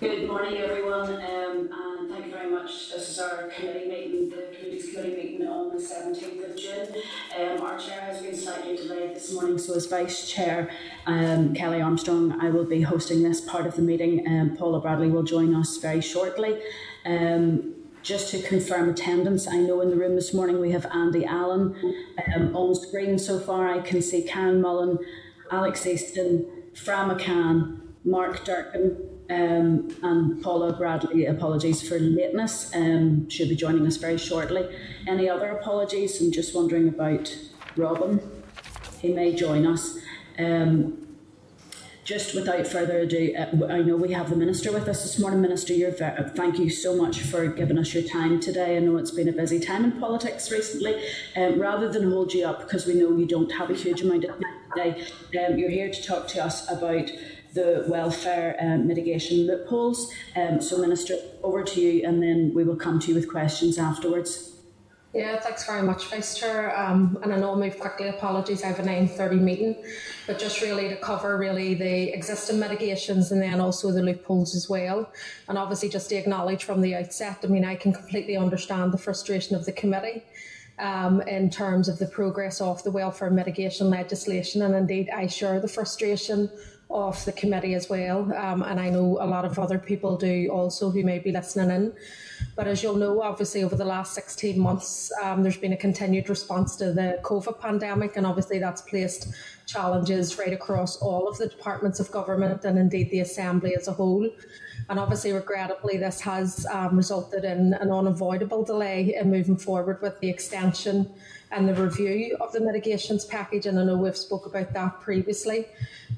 Good morning, everyone, um, and thank you very much. This is our committee meeting, the Communities Committee meeting on the 17th of June. Um, our chair has been slightly delayed this morning, so as Vice Chair um, Kellie Armstrong, I will be hosting this part of the meeting. Um, Paula Bradley will join us very shortly. Um, just to confirm attendance, I know in the room this morning we have Andy Allen um, on screen so far. I can see Karen Mullan, Alex Easton, Fra McCann, Mark Durkan, um, and Paula Bradley, apologies for lateness, um, she'll be joining us very shortly. Any other apologies? I'm just wondering about Robin. He may join us. Um, just without further ado, uh, I know we have the Minister with us this morning. Minister, you're very, thank you so much for giving us your time today. I know it's been a busy time in politics recently. Um, rather than hold you up, because we know you don't have a huge amount of time today, um, you're here to talk to us about the welfare uh, mitigation loopholes. Um, so, Minister, over to you, and then we will come to you with questions afterwards. Yeah, thanks very much, Vice Chair. Um, and I know I'll move quickly. Apologies, I have a nine thirty meeting, but just really to cover really the existing mitigations and then also the loopholes as well. And obviously, just to acknowledge from the outset, I mean, I can completely understand the frustration of the committee. Um, in terms of the progress of the welfare mitigation legislation, and indeed, I share the frustration of the committee as well. Um, and I know a lot of other people do also who may be listening in. But as you'll know, obviously, over the last 16 months, um, there's been a continued response to the COVID pandemic, and obviously, that's placed challenges right across all of the departments of government and indeed the Assembly as a whole. And obviously, regrettably, this has um, resulted in an unavoidable delay in moving forward with the extension and the review of the mitigations package. And I know we've spoke about that previously.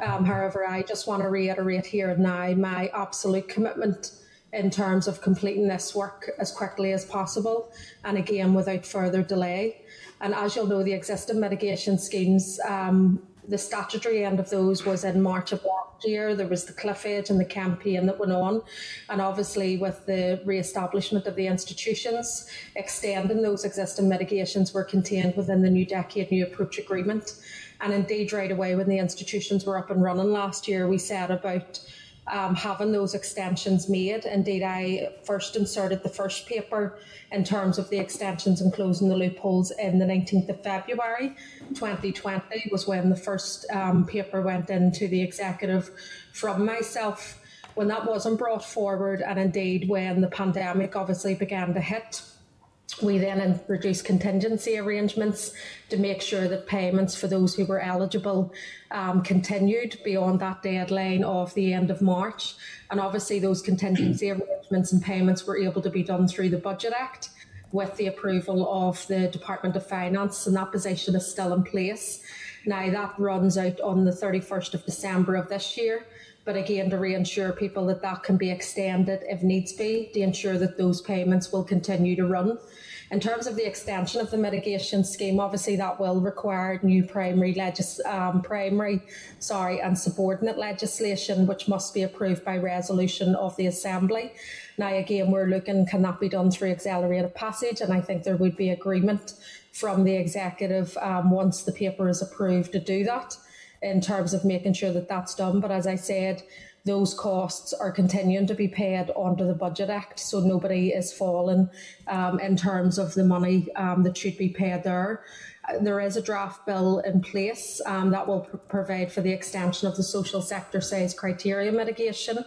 Um, however, I just want to reiterate here and now my absolute commitment in terms of completing this work as quickly as possible and again without further delay. And as you'll know, the existing mitigation schemes, um, the statutory end of those was in March of last year. There was the cliff edge and the campaign that went on. And obviously, with the re establishment of the institutions, extending those existing mitigations were contained within the New Decade New Approach Agreement. And indeed, right away, when the institutions were up and running last year, we said about um, having those extensions made. Indeed, I first inserted the first paper in terms of the extensions and closing the loopholes in the 19th of February 2020 was when the first um, paper went into the executive from myself. When that wasn't brought forward, and indeed when the pandemic obviously began to hit, we then introduced contingency arrangements to make sure that payments for those who were eligible um, continued beyond that deadline of the end of March. And obviously, those contingency arrangements and payments were able to be done through the Budget Act with the approval of the Department of Finance, and that position is still in place. Now, that runs out on the 31st of December of this year. But again, to reassure people that that can be extended if needs be to ensure that those payments will continue to run. In terms of the extension of the mitigation scheme, obviously that will require new primary legis- um, primary, sorry, and subordinate legislation, which must be approved by resolution of the Assembly. Now, again, we're looking can that be done through accelerated passage, and I think there would be agreement from the executive um, once the paper is approved to do that in terms of making sure that that's done. But as I said, those costs are continuing to be paid under the Budget Act, so nobody is falling um, in terms of the money um, that should be paid there. Uh, there is a draft bill in place um, that will pr- provide for the extension of the social sector size criteria mitigation.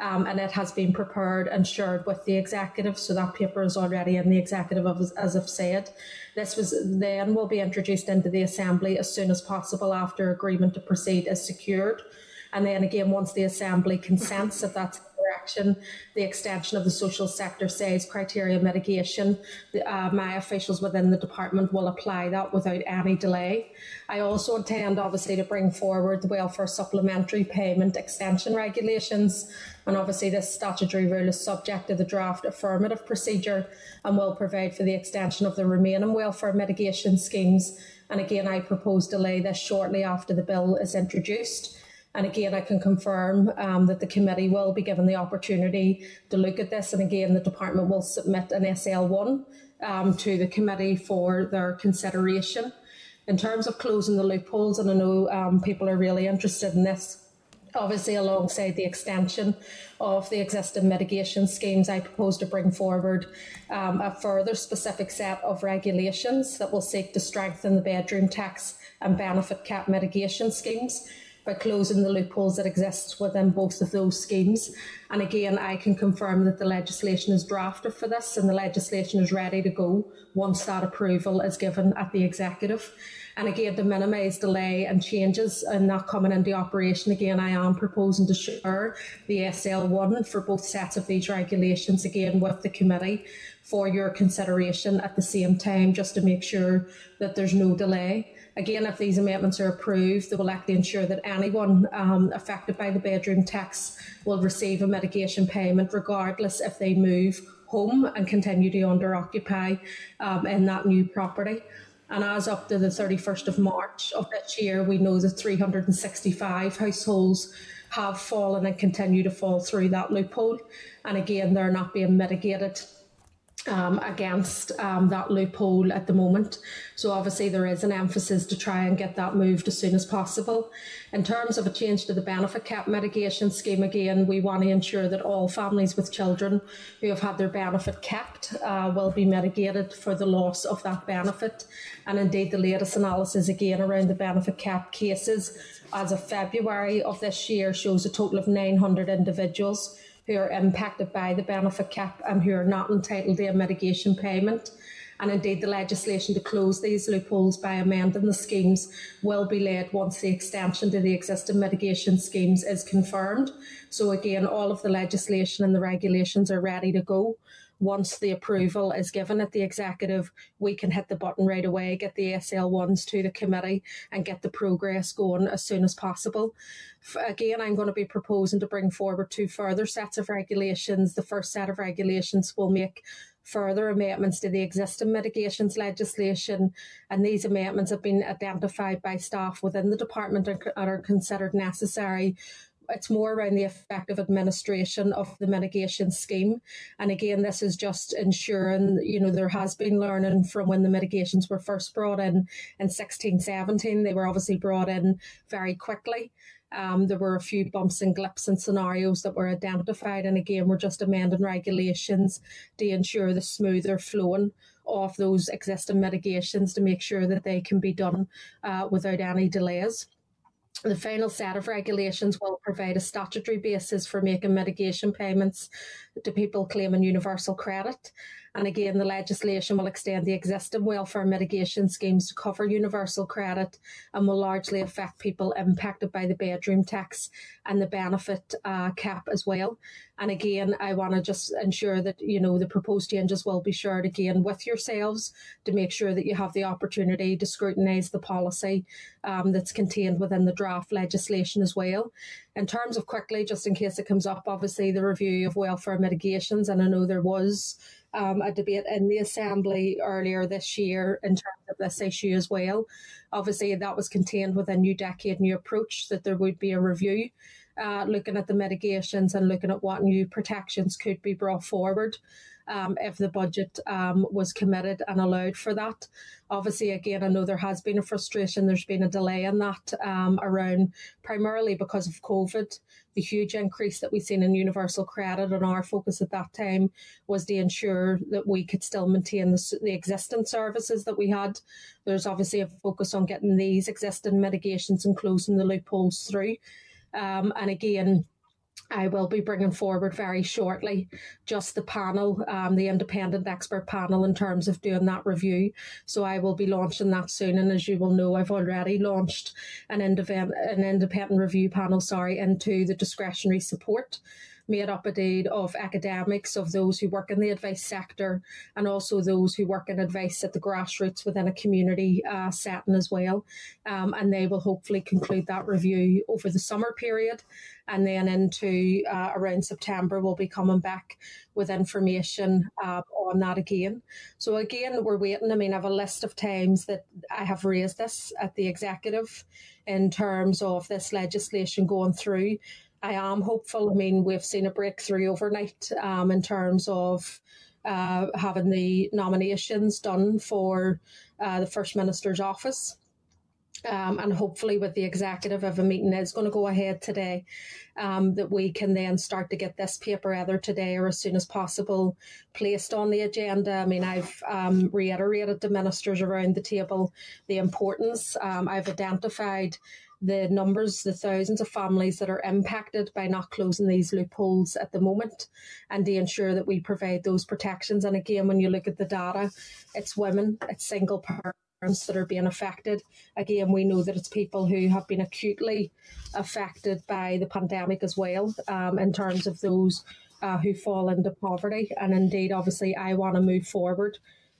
Um, and it has been prepared and shared with the executive. So that paper is already in the executive, as, as I've said. This was then will be introduced into the assembly as soon as possible after agreement to proceed is secured. And then again, once the Assembly consents that that's the direction, the extension of the social sector size criteria mitigation, uh, my officials within the department will apply that without any delay. I also intend, obviously, to bring forward the welfare supplementary payment extension regulations. And obviously, this statutory rule is subject to the draft affirmative procedure and will provide for the extension of the remaining welfare mitigation schemes. And again, I propose to lay this shortly after the bill is introduced. And again, I can confirm um, that the committee will be given the opportunity to look at this. And again, the department will submit an SL1 um, to the committee for their consideration. In terms of closing the loopholes, and I know um, people are really interested in this, Obviously, alongside the extension of the existing mitigation schemes, I propose to bring forward um, a further specific set of regulations that will seek to strengthen the bedroom tax and benefit cap mitigation schemes by closing the loopholes that exist within both of those schemes. And again, I can confirm that the legislation is drafted for this and the legislation is ready to go once that approval is given at the executive. And again, to minimise delay and changes and not coming into operation, again, I am proposing to share the SL1 for both sets of these regulations again with the committee for your consideration at the same time, just to make sure that there's no delay. Again, if these amendments are approved, they will actually ensure that anyone um, affected by the bedroom tax will receive a mitigation payment regardless if they move home and continue to under occupy um, in that new property. And as up to the 31st of March of this year, we know that 365 households have fallen and continue to fall through that loophole. And again, they're not being mitigated um, against um, that loophole at the moment. So obviously there is an emphasis to try and get that moved as soon as possible. In terms of a change to the benefit cap mitigation scheme, again, we want to ensure that all families with children who have had their benefit capped uh, will be mitigated for the loss of that benefit. And indeed, the latest analysis again around the benefit cap cases as of February of this year shows a total of 900 individuals who are impacted by the benefit cap and who are not entitled to a mitigation payment. And indeed, the legislation to close these loopholes by amending the schemes will be laid once the extension to the existing mitigation schemes is confirmed. So, again, all of the legislation and the regulations are ready to go once the approval is given at the executive, we can hit the button right away, get the SL1s to the committee, and get the progress going as soon as possible. Again, I'm going to be proposing to bring forward two further sets of regulations. The first set of regulations will make further amendments to the existing mitigations legislation, and these amendments have been identified by staff within the department and are considered necessary it's more around the effective administration of the mitigation scheme. And again, this is just ensuring, you know, there has been learning from when the mitigations were first brought in in 16, 17. They were obviously brought in very quickly. Um, there were a few bumps and glips and scenarios that were identified. And again, we're just amending regulations to ensure the smoother flowing of those existing mitigations to make sure that they can be done uh, without any delays. The final set of regulations will provide a statutory basis for making mitigation payments to people claiming universal credit. And again, the legislation will extend the existing welfare mitigation schemes to cover universal credit and will largely affect people impacted by the bedroom tax and the benefit uh, cap as well. And again, I want to just ensure that, you know, the proposed changes will be shared again with yourselves to make sure that you have the opportunity to scrutinise the policy um, that's contained within the draft legislation as well. In terms of quickly, just in case it comes up, obviously the review of welfare mitigations, and I know there was um, a debate in the Assembly earlier this year in terms of this issue as well. Obviously, that was contained within a New Decade New Approach that there would be a review uh, looking at the mitigations and looking at what new protections could be brought forward um, if the budget um, was committed and allowed for that. Obviously, again, I know there has been a frustration. There's been a delay in that um, around primarily because of COVID. The huge increase that we've seen in universal credit, and our focus at that time was to ensure that we could still maintain the, the existing services that we had. There's obviously a focus on getting these existing mitigations and closing the loopholes through. Um, and again, I will be bringing forward very shortly just the panel, um, the independent expert panel, in terms of doing that review. So I will be launching that soon. And as you will know, I've already launched an, independent, an independent review panel, sorry, into the discretionary support made up a indeed of academics, of those who work in the advice sector, and also those who work in advice at the grassroots within a community uh, setting as well. Um, and they will hopefully conclude that review over the summer period. And then into uh, around September, we'll be coming back with information uh, on that again. So, again, we're waiting. I mean, I have a list of times that I have raised this at the executive in terms of this legislation going through. I am hopeful. I mean, we've seen a breakthrough overnight um, in terms of uh, having the nominations done for uh, the First Minister's office. um, and hopefully with the executive of a meeting is going to go ahead today, um, that we can then start to get this paper either today or as soon as possible placed on the agenda. I mean, I've um, reiterated to ministers around the table the importance. Um, I've identified the numbers, the thousands of families that are impacted by not closing these loopholes at the moment, and to ensure that we provide those protections. And again, when you look at the data, it's women, it's single parents that are being affected. Again, we know that it's people who have been acutely affected by the pandemic as well, um, in terms of those uh, who fall into poverty. And indeed, obviously, I want to move forward.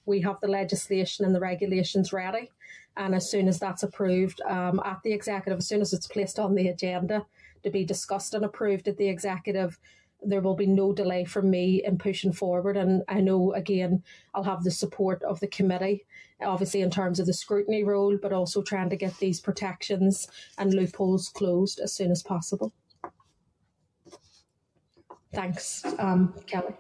We have the legislation and the regulations ready. And as soon as that's approved um, at the executive, as soon as it's placed on the agenda to be discussed and approved at the executive, there will be no delay from me in pushing forward. And I know, again, I'll have the support of the committee, obviously, in terms of the scrutiny role, but also trying to get these protections and loopholes closed as soon as possible. Thanks, um, Kellie.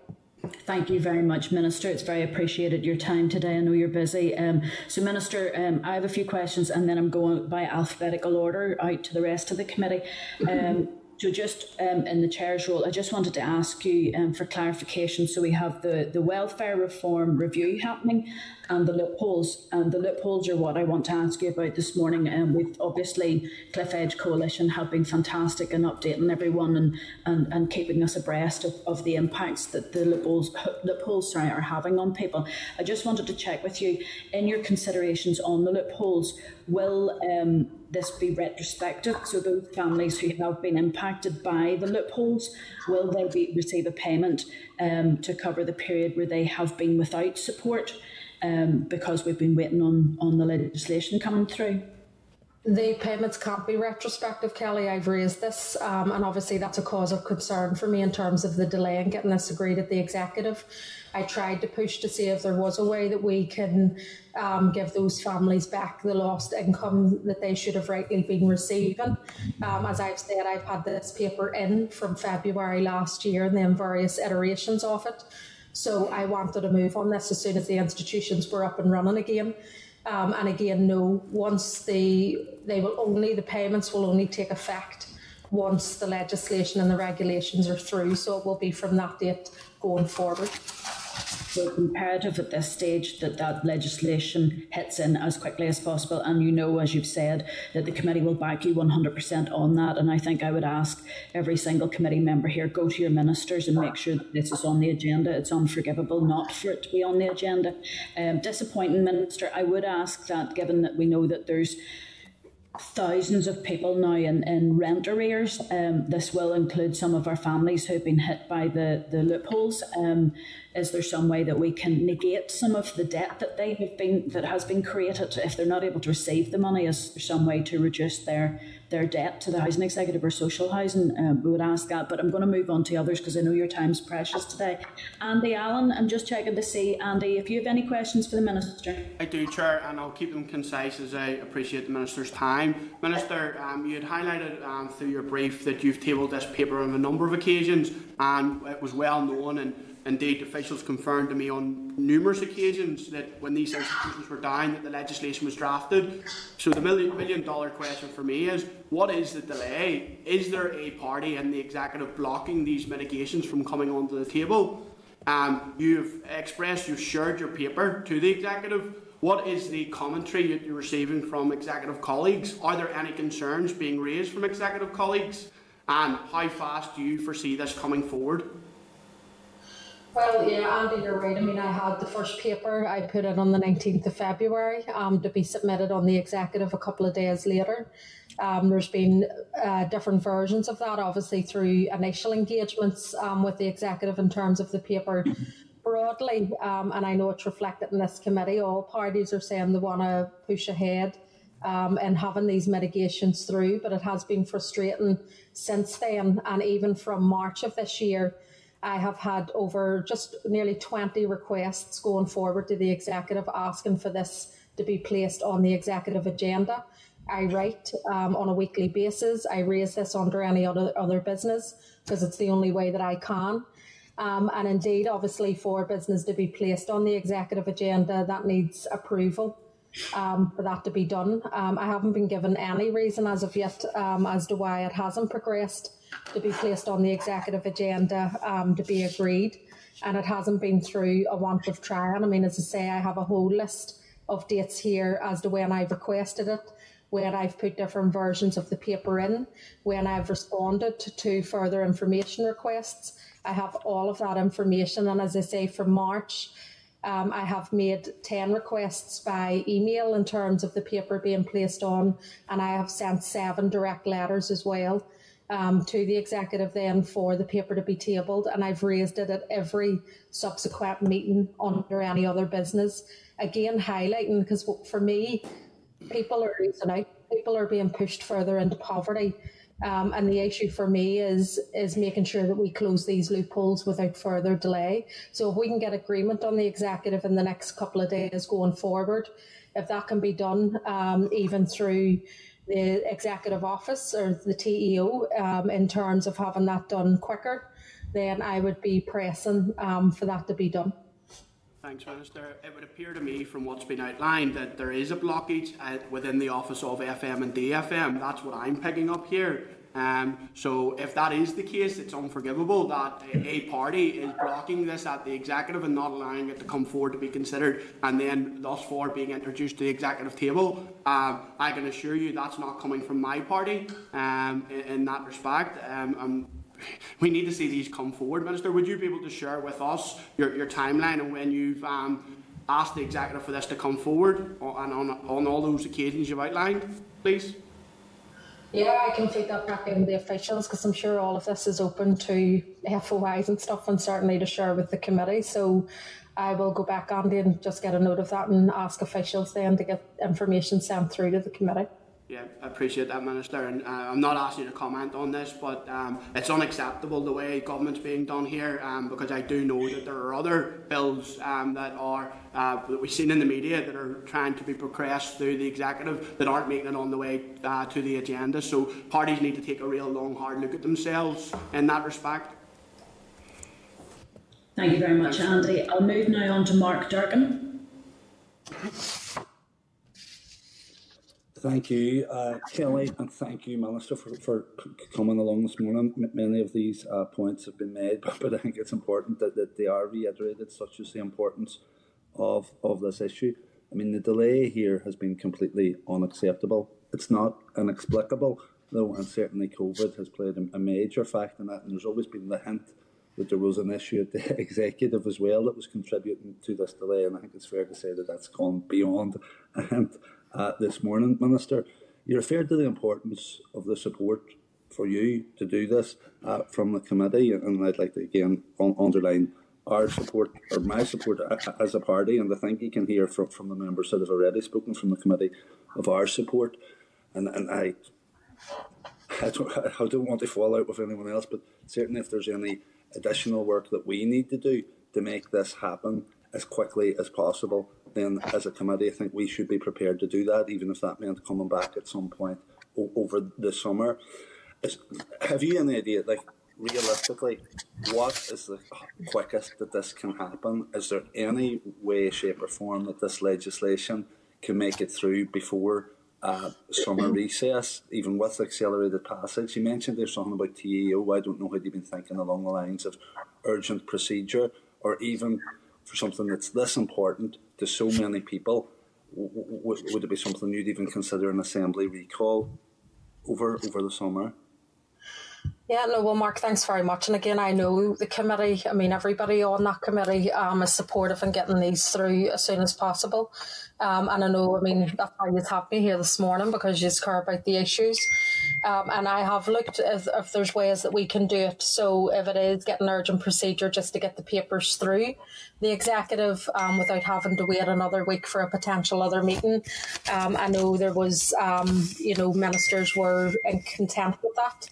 Thank you very much, Minister. It's very appreciated your time today. I know you're busy. Um, so, Minister, um, I have a few questions and then I'm going by alphabetical order out to the rest of the committee. Um, so just um, in the chair's role, I just wanted to ask you um, for clarification. So we have the, the welfare reform review happening and the loopholes. And the loopholes are what I want to ask you about this morning. And um, we've obviously Cliff Edge Coalition have been fantastic in updating everyone and, and, and keeping us abreast of, of the impacts that the loopholes, loopholes sorry, are having on people. I just wanted to check with you in your considerations on the loopholes, will um, this be retrospective? So those families who have been impacted by the loopholes, will they be, receive a payment um, to cover the period where they have been without support? Um, because we've been waiting on, on the legislation coming through. The payments can't be retrospective, Kellie. I've raised this, um, and obviously that's a cause of concern for me in terms of the delay in getting this agreed at the executive. I tried to push to see if there was a way that we can um, give those families back the lost income that they should have rightly been receiving. Um, as I've said, I've had this paper in from February last year and then various iterations of it. So I wanted to move on this as soon as the institutions were up and running again. Um, and again, no, once the they will only the payments will only take effect once the legislation and the regulations are through. So it will be from that date going forward. So it's imperative at this stage that that legislation hits in as quickly as possible. And you know, as you've said, that the committee will back you 100% on that. And I think I would ask every single committee member here go to your ministers and make sure that this is on the agenda. It's unforgivable not for it to be on the agenda. Um, disappointing, Minister. I would ask that, given that we know that there's thousands of people now in, in rent arrears. Um, this will include some of our families who've been hit by the, the loopholes. Um, is there some way that we can negate some of the debt that they have been that has been created if they're not able to receive the money? Is there some way to reduce their their debt to the housing executive or social housing? Um, we would ask that, but I'm going to move on to others because I know your time's precious today. Andy Allen, I'm just checking to see Andy if you have any questions for the minister. I do, Chair, and I'll keep them concise as I appreciate the minister's time. Minister, um, you had highlighted um, through your brief that you've tabled this paper on a number of occasions, and it was well known and Indeed, officials confirmed to me on numerous occasions that when these institutions were down, that the legislation was drafted. So the million, million dollar question for me is, what is the delay? Is there a party in the executive blocking these mitigations from coming onto the table? Um, you've expressed, you've shared your paper to the executive. What is the commentary that you're receiving from executive colleagues? Are there any concerns being raised from executive colleagues? And how fast do you foresee this coming forward? Well, yeah, Andy, you're right. I mean, I had the first paper, I put it on the 19th of February um, to be submitted on the executive a couple of days later. Um, there's been uh, different versions of that, obviously, through initial engagements um, with the executive in terms of the paper broadly. Um, and I know it's reflected in this committee. All parties are saying they want to push ahead um, and having these mitigations through, but it has been frustrating since then. And even from March of this year, I have had over just nearly 20 requests going forward to the executive asking for this to be placed on the executive agenda. I write um, on a weekly basis. I raise this under any other, other business because it's the only way that I can. Um, and indeed, obviously, for business to be placed on the executive agenda, that needs approval um, for that to be done. Um, I haven't been given any reason as of yet um, as to why it hasn't progressed to be placed on the executive agenda um, to be agreed, and it hasn't been through a want of trying. I mean, as I say, I have a whole list of dates here as to when I've requested it when I've put different versions of the paper in, when I've responded to further information requests. I have all of that information. And as I say, from March, um, I have made 10 requests by email in terms of the paper being placed on, and I have sent seven direct letters as well um, to the executive then for the paper to be tabled. And I've raised it at every subsequent meeting under any other business. Again, highlighting because for me, people are losing out. People are being pushed further into poverty. Um, and the issue for me is is making sure that we close these loopholes without further delay. So if we can get agreement on the executive in the next couple of days going forward, if that can be done, um, even through the executive office or the TEO, um, in terms of having that done quicker, then I would be pressing um, for that to be done. Thanks, Minister. It would appear to me from what's been outlined that there is a blockage uh, within the office of FM and DFM. That's what I'm picking up here. Um, so if that is the case, it's unforgivable that a, party is blocking this at the executive and not allowing it to come forward to be considered, and then thus far being introduced to the executive table. Um, I can assure you that's not coming from my party um, in, in, that respect. We need to see these come forward. Minister, would you be able to share with us your, your timeline and when you've um, asked the executive for this to come forward and on, on all those occasions you've outlined, please? Yeah, I can take that back in the officials because I'm sure all of this is open to FOIs and stuff and certainly to share with the committee. So I will go back, Andy, and just get a note of that and ask officials then to get information sent through to the committee. Yeah, I appreciate that, Minister. And uh, I'm not asking you to comment on this, but um, it's unacceptable the way government's being done here um, because I do know that there are other bills um, that are uh, that we've seen in the media that are trying to be progressed through the executive that aren't making it on the way uh, to the agenda. So parties need to take a real long, hard look at themselves in that respect. Thank you very much, Andy. I'll move now on to Mark Durkan. Thank you, uh, Kellie, and thank you, Minister, for, for coming along this morning. Many of these uh, points have been made, but, but, I think it's important that, that they are reiterated, such as the importance of, of this issue. I mean, the delay here has been completely unacceptable. It's not inexplicable, though, and certainly COVID has played a, a major factor in that, and there's always been the hint that there was an issue at the executive as well that was contributing to this delay, and I think it's fair to say that that's gone beyond a hint uh, this morning, Minister. You referred to the importance of the support for you to do this uh, from the committee, and I'd like to again un- underline our support or my support as a party, and I think you can hear from, from the members that have already spoken from the committee of our support. And, and I, I don't, I don't want to fall out with anyone else, but certainly if there's any additional work that we need to do to make this happen as quickly as possible, then as a committee, I think we should be prepared to do that, even if that meant coming back at some point o- over the summer. Is, have you any idea, like realistically, what is the quickest that this can happen? Is there any way, shape, or form that this legislation can make it through before uh, summer recess, even with accelerated passage? You mentioned there's something about TEO. I don't know had you been thinking along the lines of urgent procedure or even for something that's this important to so many people, w- would it be something you'd even consider an assembly recall over over the summer? Yeah, no, well, Mark, thanks very much. And again, I know the committee, I mean, everybody on that committee um, is supportive in getting these through as soon as possible. Um, and I know, I mean, that's why you have me here this morning because you care about the issues. Um, and I have looked if, if there's ways that we can do it. So if it is getting urgent procedure just to get the papers through the executive um, without having to wait another week for a potential other meeting. Um, I know there was, um, you know, ministers were in content with that.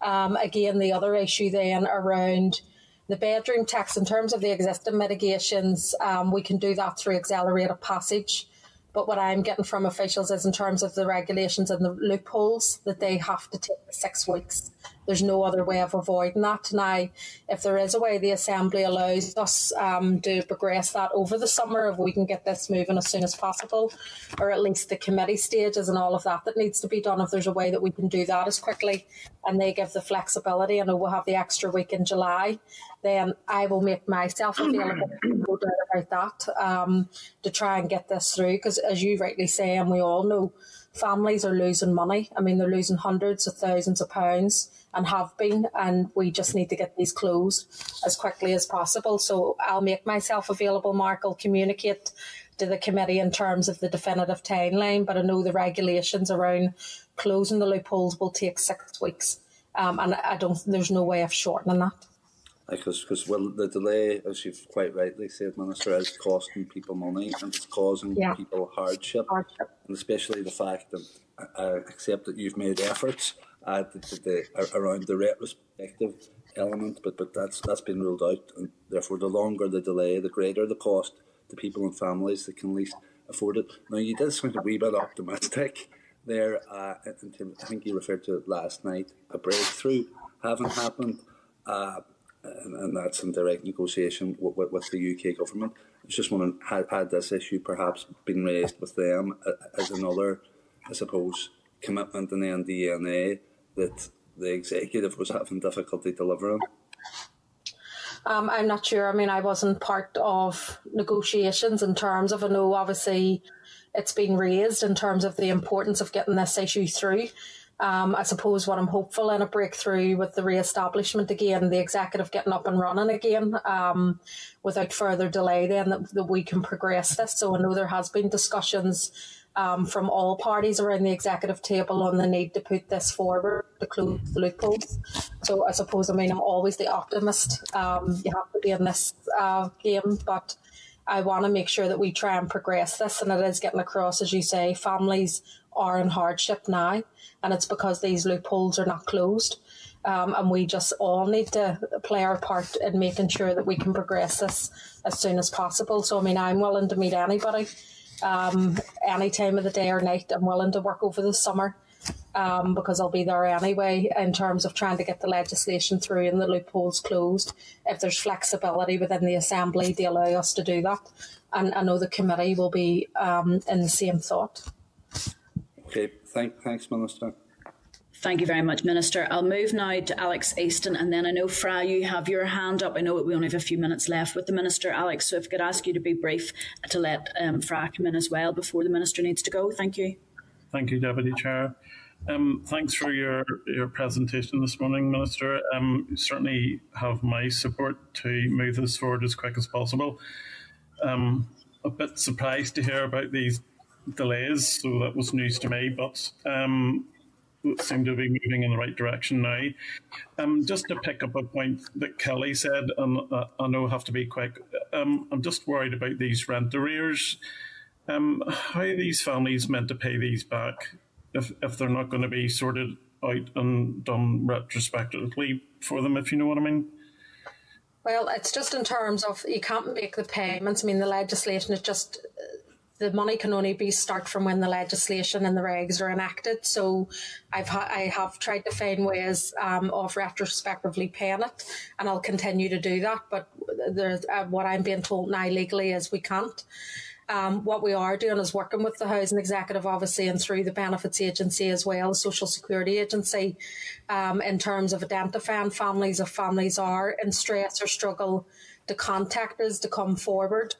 Um, again, the other issue then around the bedroom tax in terms of the existing mitigations, um, we can do that through accelerated passage. But what I'm getting from officials is in terms of the regulations and the loopholes that they have to take six weeks. There's no other way of avoiding that. Now, if there is a way the Assembly allows us um, to progress that over the summer, if we can get this moving as soon as possible, or at least the committee stages and all of that that needs to be done, if there's a way that we can do that as quickly and they give the flexibility, and we'll have the extra week in July, then I will make myself available, no doubt about that, um, to try and get this through. Because as you rightly say, and we all know, families are losing money. I mean, they're losing hundreds of thousands of pounds and have been, and we just need to get these closed as quickly as possible. So I'll make myself available, Mark. I'll communicate to the committee in terms of the definitive timeline, but I know the regulations around closing the loopholes will take six weeks, um, and I don't. There's no way of shortening that. Because, because well, the delay, as you've quite rightly said, Minister, is costing people money and it's causing yeah. people hardship, hardship, and especially the fact that I accept that you've made efforts uh, the, the, the, around the retrospective element, but but that's that's been ruled out, and therefore the longer the delay, the greater the cost to people and families that can least afford it. Now you did sound a wee bit optimistic there. Uh, I think you referred to it last night. A breakthrough haven't happened. Uh, and, and that's in direct negotiation with, with, with, the UK government. I was just wondering, had, had this issue perhaps been raised with them as another, I suppose, commitment in the NDNA that the executive was having difficulty delivering? Um, I'm not sure. I mean, I wasn't part of negotiations in terms of, I know obviously it's been raised in terms of the importance of getting this issue through. Um, I suppose what I'm hopeful in a breakthrough with the re-establishment again, the executive getting up and running again um, without further delay, then that, that, we can progress this. So I know there has been discussions um, from all parties around the executive table on the need to put this forward to close the loopholes. So I suppose I mean I'm always the optimist. Um, you have to be in this uh, game, but. I want to make sure that we try and progress this, and it is getting across, as you say, families are in hardship now and it's because these loopholes are not closed. Um, and we just all need to play our part in making sure that we can progress this as soon as possible. So, I mean, I'm willing to meet anybody um, any time of the day or night. I'm willing to work over the summer um, because I'll be there anyway in terms of trying to get the legislation through and the loopholes closed. If there's flexibility within the Assembly to allow us to do that. And I know the committee will be um, in the same thought. Okay, Thank, thanks, Minister. Thank you very much, Minister. I'll move now to Alex Easton, and then I know, Fra, you have your hand up. I know we only have a few minutes left with the Minister, Alex, so if I could ask you to be brief to let um, Fra come in as well before the Minister needs to go. Thank you. Thank you, Deputy Chair. Um, thanks for your, your presentation this morning, Minister. Um, you certainly have my support to move this forward as quick as possible. Um, a bit surprised to hear about these delays, so that was news to me, but um, seem to be moving in the right direction now. Um, just to pick up a point that Kellie said, and uh, I know I have to be quick, um, I'm just worried about these rent arrears. Um, how are these families meant to pay these back if, if they're not going to be sorted out and done retrospectively for them, if you know what I mean? Well, it's just in terms of you can't make the payments. I mean, the legislation is just the money can only be start from when the legislation and the regs are enacted. So I've ha- I have tried to find ways um, of retrospectively paying it, and I'll continue to do that. But uh, what I'm being told now legally is we can't. Um, what we are doing is working with the housing executive, obviously, and through the benefits agency as well, social security agency, um, in terms of identifying families if families are in stress or struggle to contact us to come forward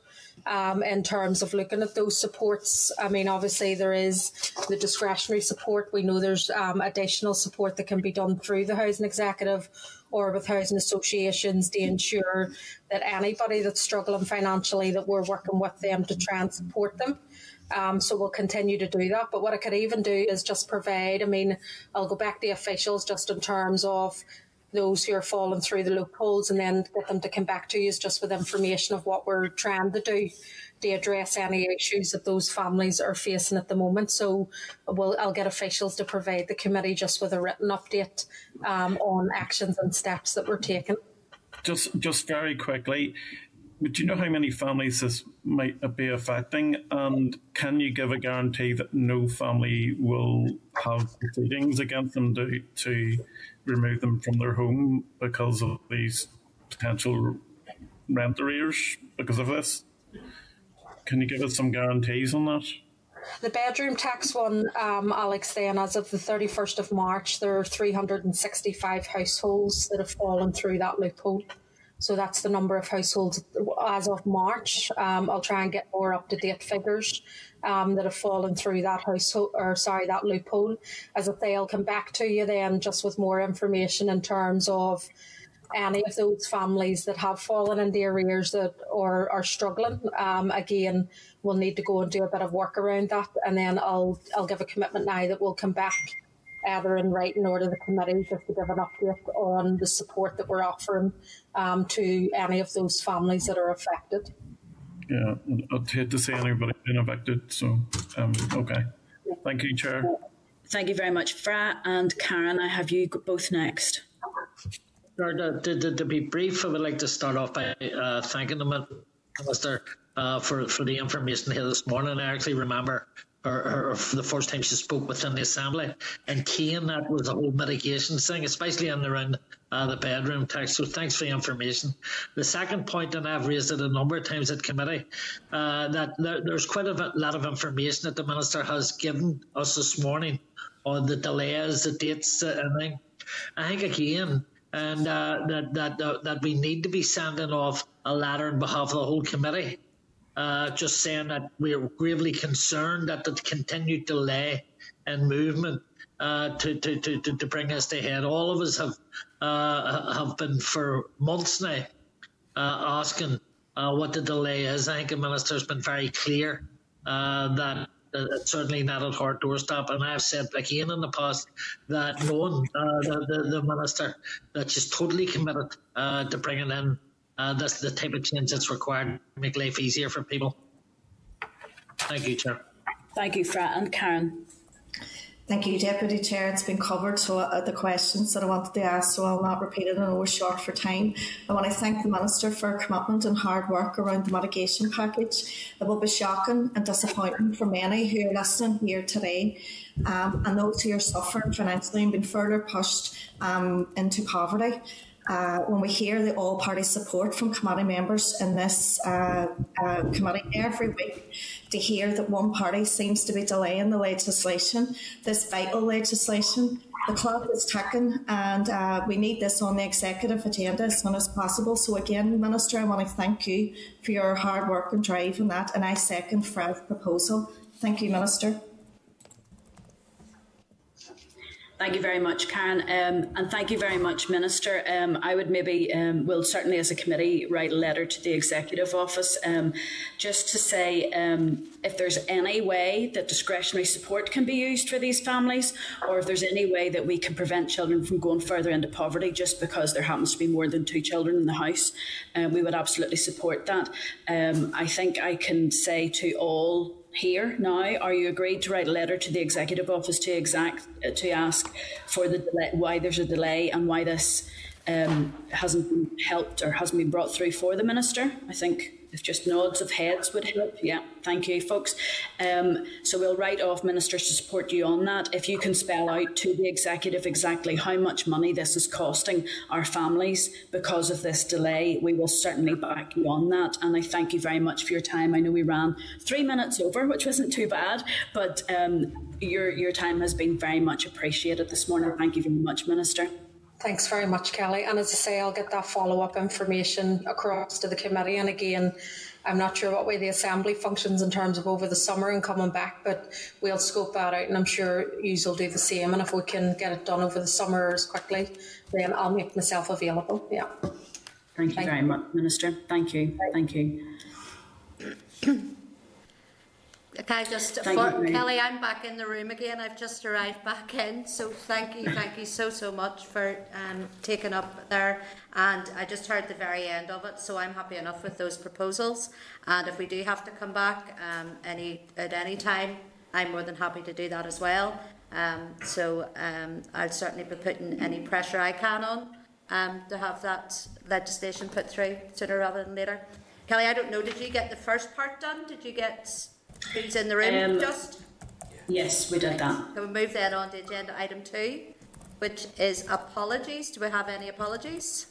um, in terms of looking at those supports. I mean, obviously, there is the discretionary support. We know there's um, additional support that can be done through the housing executive or with housing associations to ensure that anybody that's struggling financially, that we're working with them to try and support them. Um, so we'll continue to do that. But what I could even do is just provide, I mean, I'll go back to officials just in terms of those who are falling through the loopholes and then get them to come back to you just with information of what we're trying to do to address any issues that those families are facing at the moment. So we'll, I'll get officials to provide the committee just with a written update um, on actions and steps that we're taking. Just, just very quickly, do you know how many families this might be affecting? And can you give a guarantee that no family will have proceedings against them to, to remove them from their home because of these potential rent arrears because of this? Can you give us some guarantees on that? The bedroom tax one, um, Alex, then as of the 31st of March, there are 365 households that have fallen through that loophole. So that's the number of households as of March. Um, I'll try and get more up to date figures um, that have fallen through that household, or sorry, that loophole. As I say, I'll come back to you then just with more information in terms of any of those families that have fallen into arrears that or are struggling. Um, again, we'll need to go and do a bit of work around that, and then I'll I'll give a commitment now that we'll come back either in writing or to the committee just to give an update on the support that we're offering um, to any of those families that are affected. Yeah, I'd hate to see anybody being evicted. So, um, okay. Thank you, Chair. Thank you very much, Fra and Karen. I have you both next. To, to, to, be brief, I would like to start off by uh, thanking the Minister uh, for, for the information here this morning. I actually remember or, or, the first time she spoke within the assembly. And keen that was a whole mitigation thing, especially in around uh, the bedroom tax. So thanks for the information. The second point, and I've raised it a number of times at committee, uh, that there, there's quite a lot of information that the minister has given us this morning on the delays, the dates, uh, and thing. I think again. And uh, that that that we need to be sending off a letter on behalf of the whole committee uh, just saying that we're gravely concerned that the continued delay in movement uh, to, to, to, to bring us to head. All of us have uh, have been for months now uh, asking uh, what the delay is. I think the minister has been very clear that it's certainly not at her doorstep. And I've said again in the past that knowing uh, the, the, the, minister that she's totally committed uh, to bringing in uh, that's the type of change that's required to make life easier for people. Thank you, Chair. Thank you, Fra and Karen. Thank you, Deputy Chair. It's been covered, so uh, the questions that I wanted to ask, so I'll not repeat it. I know we're short for time. I want to thank the Minister for her commitment and hard work around the mitigation package. It will be shocking and disappointing for many who are listening here today um, and those who are suffering financially and being further pushed um, into poverty uh, when we hear the all party support from committee members in this uh, uh, committee every week, to hear that one party seems to be delaying the legislation, this vital legislation. The clock is ticking, and uh, we need this on the executive agenda as soon as possible. So, again, Minister, I want to thank you for your hard work and drive in that, and I second Fra's proposal. Thank you, Minister. Thank you very much, Karen, um, and thank you very much, Minister. Um, I would maybe, um, will certainly as a committee, write a letter to the Executive Office um, just to say um, if there's any way that discretionary support can be used for these families, or if there's any way that we can prevent children from going further into poverty just because there happens to be more than two children in the house, uh, we would absolutely support that. Um, I think I can say to all here now? Are you agreed to write a letter to the executive office to exact to ask for the delay, why there's a delay and why this um, hasn't been helped or hasn't been brought through for the minister? I think if just nods of heads would help. Yeah, thank you, folks. Um, so we'll write off ministers to support you on that. If you can spell out to the executive exactly how much money this is costing our families because of this delay, we will certainly back you on that. And I thank you very much for your time. I know we ran three minutes over, which wasn't too bad, but um, your your time has been very much appreciated this morning. Thank you very much, Minister. Thanks very much, Kellie. And as I say, I'll get that follow up information across to the committee. And again, I'm not sure what way the assembly functions in terms of over the summer and coming back, but we'll scope that out. And I'm sure you will do the same. And if we can get it done over the summer as quickly, then I'll make myself available. Yeah. Thank you Thank very you. much, Minister. Thank you. Thank you. Can I just, for, Kellie, I'm back in the room again. I've just arrived back in. So thank you, thank you so, so much for um, taking up there. And I just heard the very end of it. So I'm happy enough with those proposals. And if we do have to come back um, any at any time, I'm more than happy to do that as well. Um, so um, I'll certainly be putting any pressure I can on um, to have that legislation put through sooner rather than later. Kellie, I don't know, did you get the first part done? Did you get who's in the room um, just? Yes, we did that. Can we move then on to agenda item two, which is apologies. Do we have any apologies?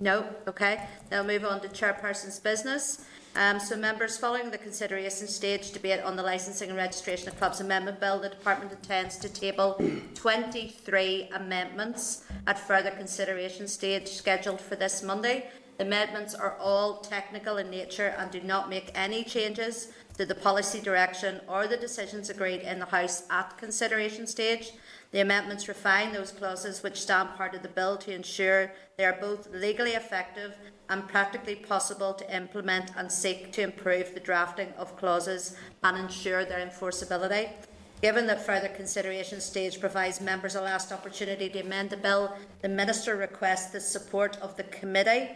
No, okay. Then we'll move on to chairperson's business. Um, so, members, following the consideration stage debate on the Licensing and Registration of Clubs Amendment Bill, the Department intends to table 23 amendments at further consideration stage scheduled for this Monday. The amendments are all technical in nature and do not make any changes to the policy direction or the decisions agreed in the House at consideration stage. The amendments refine those clauses which stand part of the bill to ensure they are both legally effective and practically possible to implement and seek to improve the drafting of clauses and ensure their enforceability. Given that further consideration stage provides members a last opportunity to amend the bill, the Minister requests the support of the Committee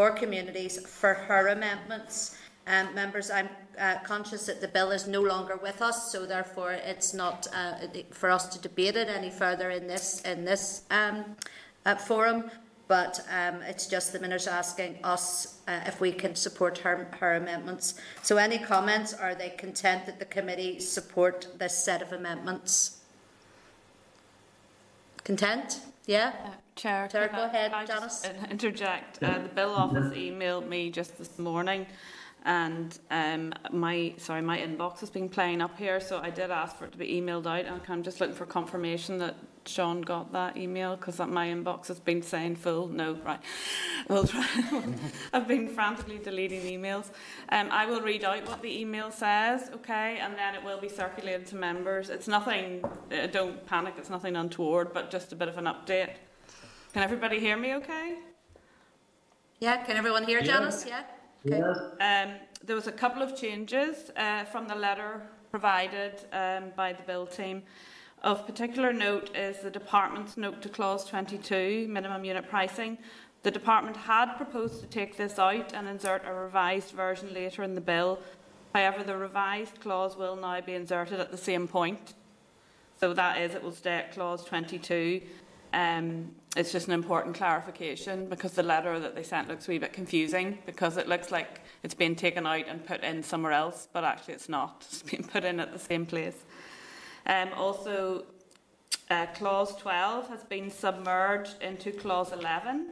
for Communities for her amendments. Um, members, I'm uh, conscious that the bill is no longer with us, so therefore it's not uh, for us to debate it any further in this in this um, uh, forum. But um, it's just the minister asking us uh, if we can support her, her amendments. So, any comments? Are they content that the committee support this set of amendments? Content? Yeah. Chair, Chair go ahead, Janice. interject. Uh, the bill office emailed me just this morning and um, my sorry my inbox has been playing up here so I did ask for it to be emailed out and I'm just looking for confirmation that Sean got that email because my inbox has been saying full no right we'll try I've been frantically deleting emails um, I will read out what the email says okay and then it will be circulated to members it's nothing uh, don't panic it's nothing untoward but just a bit of an update can everybody hear me okay yeah can everyone hear Janice yeah Okay. Um, there was a couple of changes uh, from the letter provided um, by the bill team. Of particular note is the department's note to clause 22, minimum unit pricing. The department had proposed to take this out and insert a revised version later in the bill. However, the revised clause will now be inserted at the same point. So that is, it will stay at clause 22 um, it's just an important clarification because the letter that they sent looks a wee bit confusing because it looks like it's been taken out and put in somewhere else, but actually it's not. It's been put in at the same place. Um, also, uh, clause 12 has been submerged into clause 11,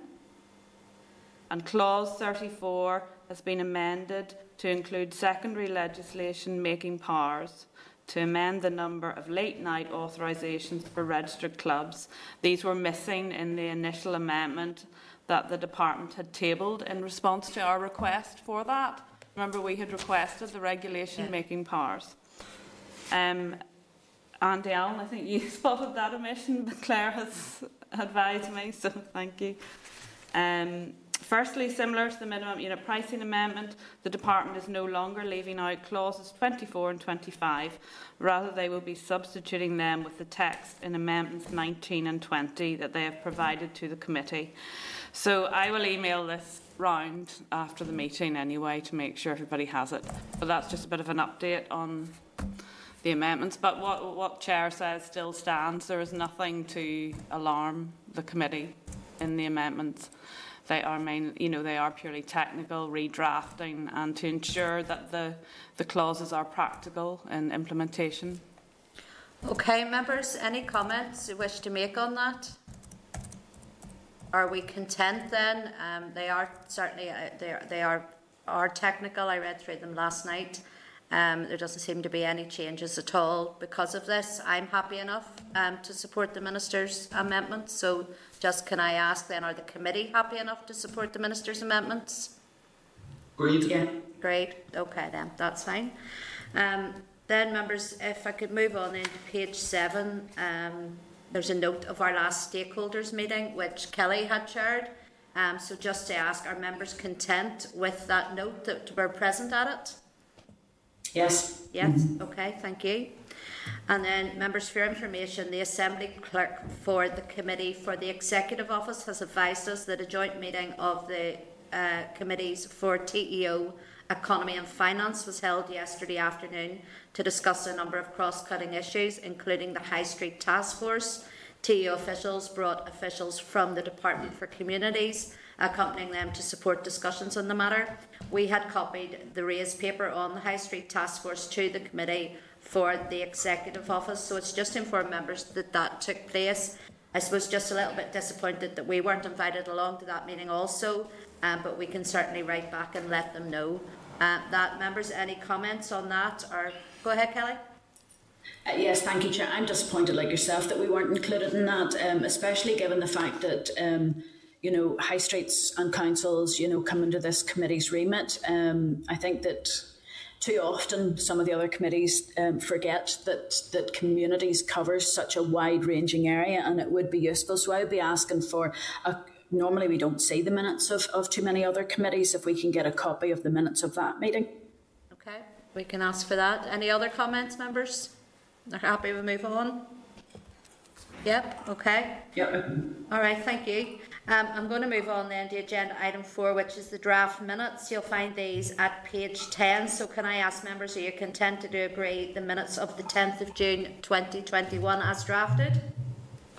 and clause 34 has been amended to include secondary legislation making powers to amend the number of late night authorisations for registered clubs. These were missing in the initial amendment that the department had tabled in response to our request for that. Remember, we had requested the regulation making powers. Um, Andy Allen, I think you spotted that omission, but Claire has advised me, so thank you. Um, Firstly, similar to the minimum unit pricing amendment, the department is no longer leaving out clauses 24 and 25. Rather, they will be substituting them with the text in amendments 19 and 20 that they have provided to the committee. So I will email this round after the meeting anyway to make sure everybody has it. But that's just a bit of an update on the amendments. But what, what Chair says still stands. There is nothing to alarm the committee in the amendments. They are main, you know, they are purely technical, redrafting, and to ensure that the, the clauses are practical in implementation. Okay, members, any comments you wish to make on that? Are we content then? Um, they are certainly uh, they are, they are are technical. I read through them last night. Um, there doesn't seem to be any changes at all because of this. I'm happy enough um, to support the minister's amendments. So just can I ask then, are the committee happy enough to support the Minister's amendments? Great. Yeah. Great. Okay then, that's fine. Um, then members, if I could move on then to page seven, um, there's a note of our last stakeholders meeting, which Kellie had chaired. Um, so just to ask, are members content with that note that we're present at it? Yes. Yes. Okay. Thank you. And then, members, for your information, the Assembly Clerk for the Committee for the Executive Office has advised us that a joint meeting of the uh, committees for TEO, Economy and Finance was held yesterday afternoon to discuss a number of cross cutting issues, including the High Street Task Force. TEO officials brought officials from the Department for Communities, accompanying them to support discussions on the matter. We had copied the RaISe paper on the High Street Task Force to the committee for the Executive Office, so it's just to inform members that that took place. I suppose just a little bit disappointed that we weren't invited along to that meeting also, um, but we can certainly write back and let them know. Uh, that members, any comments on that? Or go ahead, Kellie. Uh, yes, thank you, Chair. I'm disappointed, like yourself, that we weren't included in that, um, especially given the fact that um, you know high streets and councils, you know, come under this committee's remit. Um, I think that too often some of the other committees um, forget that that communities covers such a wide ranging area, and it would be useful. So I would be asking for a. Normally, we don't see the minutes of, of too many other committees. If we can get a copy of the minutes of that meeting. Okay, we can ask for that. Any other comments, members? They're happy we move on? Yep, okay. Yep. All right, thank you. Um, I'm going to move on then to agenda item four, which is the draft minutes. You'll find these at page 10. So, can I ask members, are you content to agree the minutes of the 10th of June 2021 as drafted?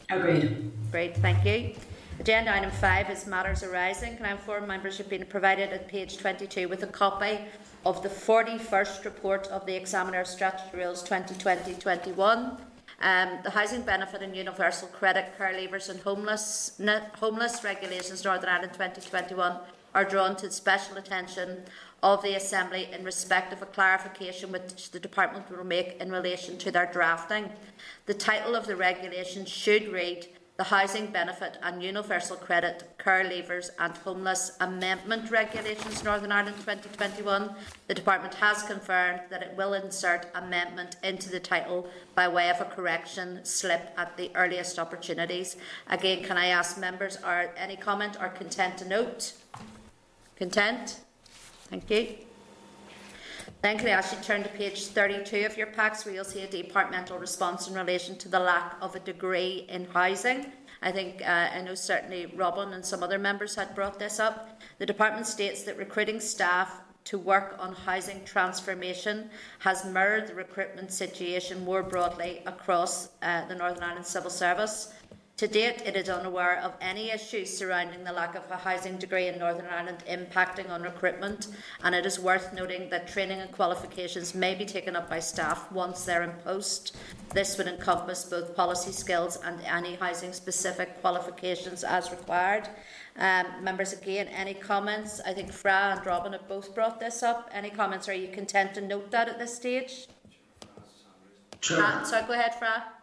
Agreed. Great, thank you. Agenda item five is matters arising. Can I inform members you've been provided at page 22 with a copy of the 41st report of the Examiner of Statutory Rules 2020-21. Um, the Housing Benefit and Universal Credit Care Leavers and Homeless, homeless Regulations Northern Ireland 2021 are drawn to the special attention of the Assembly in respect of a clarification which the Department will make in relation to their drafting. The title of the regulation should read the Housing Benefit and Universal Credit Care Leavers and Homeless Amendment Regulations Northern Ireland 2021, the Department has confirmed that it will insert amendment into the title by way of a correction slip at the earliest opportunities. Again, can I ask members, are any comment or content to note? Content? Thank you. Then can I ask you to turn to page 32 of your packs where you'll see a departmental response in relation to the lack of a degree in housing. I think uh, I know certainly Robin and some other members had brought this up. The department states that recruiting staff to work on housing transformation has mirrored the recruitment situation more broadly across uh, the Northern Ireland Civil Service. To date, it is unaware of any issues surrounding the lack of a housing degree in Northern Ireland impacting on recruitment, and it is worth noting that training and qualifications may be taken up by staff once they're in post. This would encompass both policy skills and any housing specific qualifications as required. Um, members, again, any comments? I think Fra and Robin have both brought this up. Any comments? Are you content to note that at this stage? Sure. Uh, so go ahead, Fra.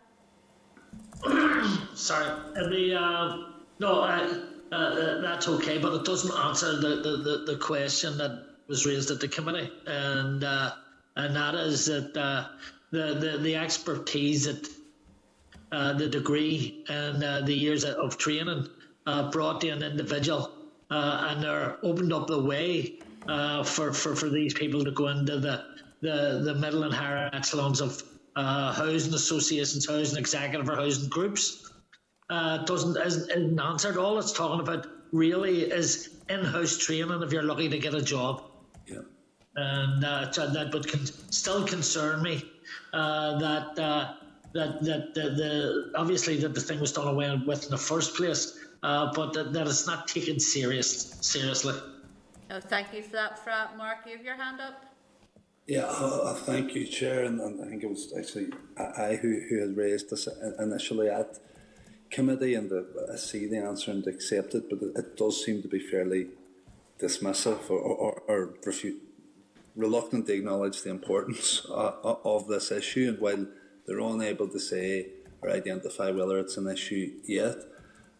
Sorry, the uh, no, uh, uh, that's okay, but it doesn't answer the, the, the, the, question that was raised at the committee, and uh, and that is that uh, the, the the expertise that uh, the degree and the years of training brought in an individual, and they're opened up the way for, for, for these people to go into the the, the middle and higher echelons of uh, housing associations, housing executive or housing groups. Uh, doesn't isn't, isn't answered. All it's talking about really is in-house training if you're lucky to get a job. Yeah. And uh, that would con- still concern me uh, that, uh, that that the, the obviously that the thing was done away with in the first place, uh, but that, that it's not taken serious seriously. Oh, thank you for that, Fra. Mark, you have your hand up. Yeah, uh, thank you, Chair, and, and, I think it was actually I who, who had raised this initially at committee, and the, I see the answer and accept it, but it, it does seem to be fairly dismissive or, or, or reluctant to acknowledge the importance uh, of this issue, and while they're unable to say or identify whether it's an issue yet.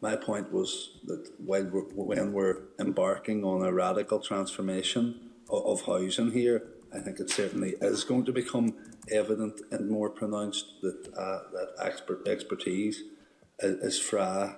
My point was that while we're, when we're embarking on a radical transformation of, of housing here, I think it certainly is going to become evident and more pronounced that uh, that expert expertise, as Fra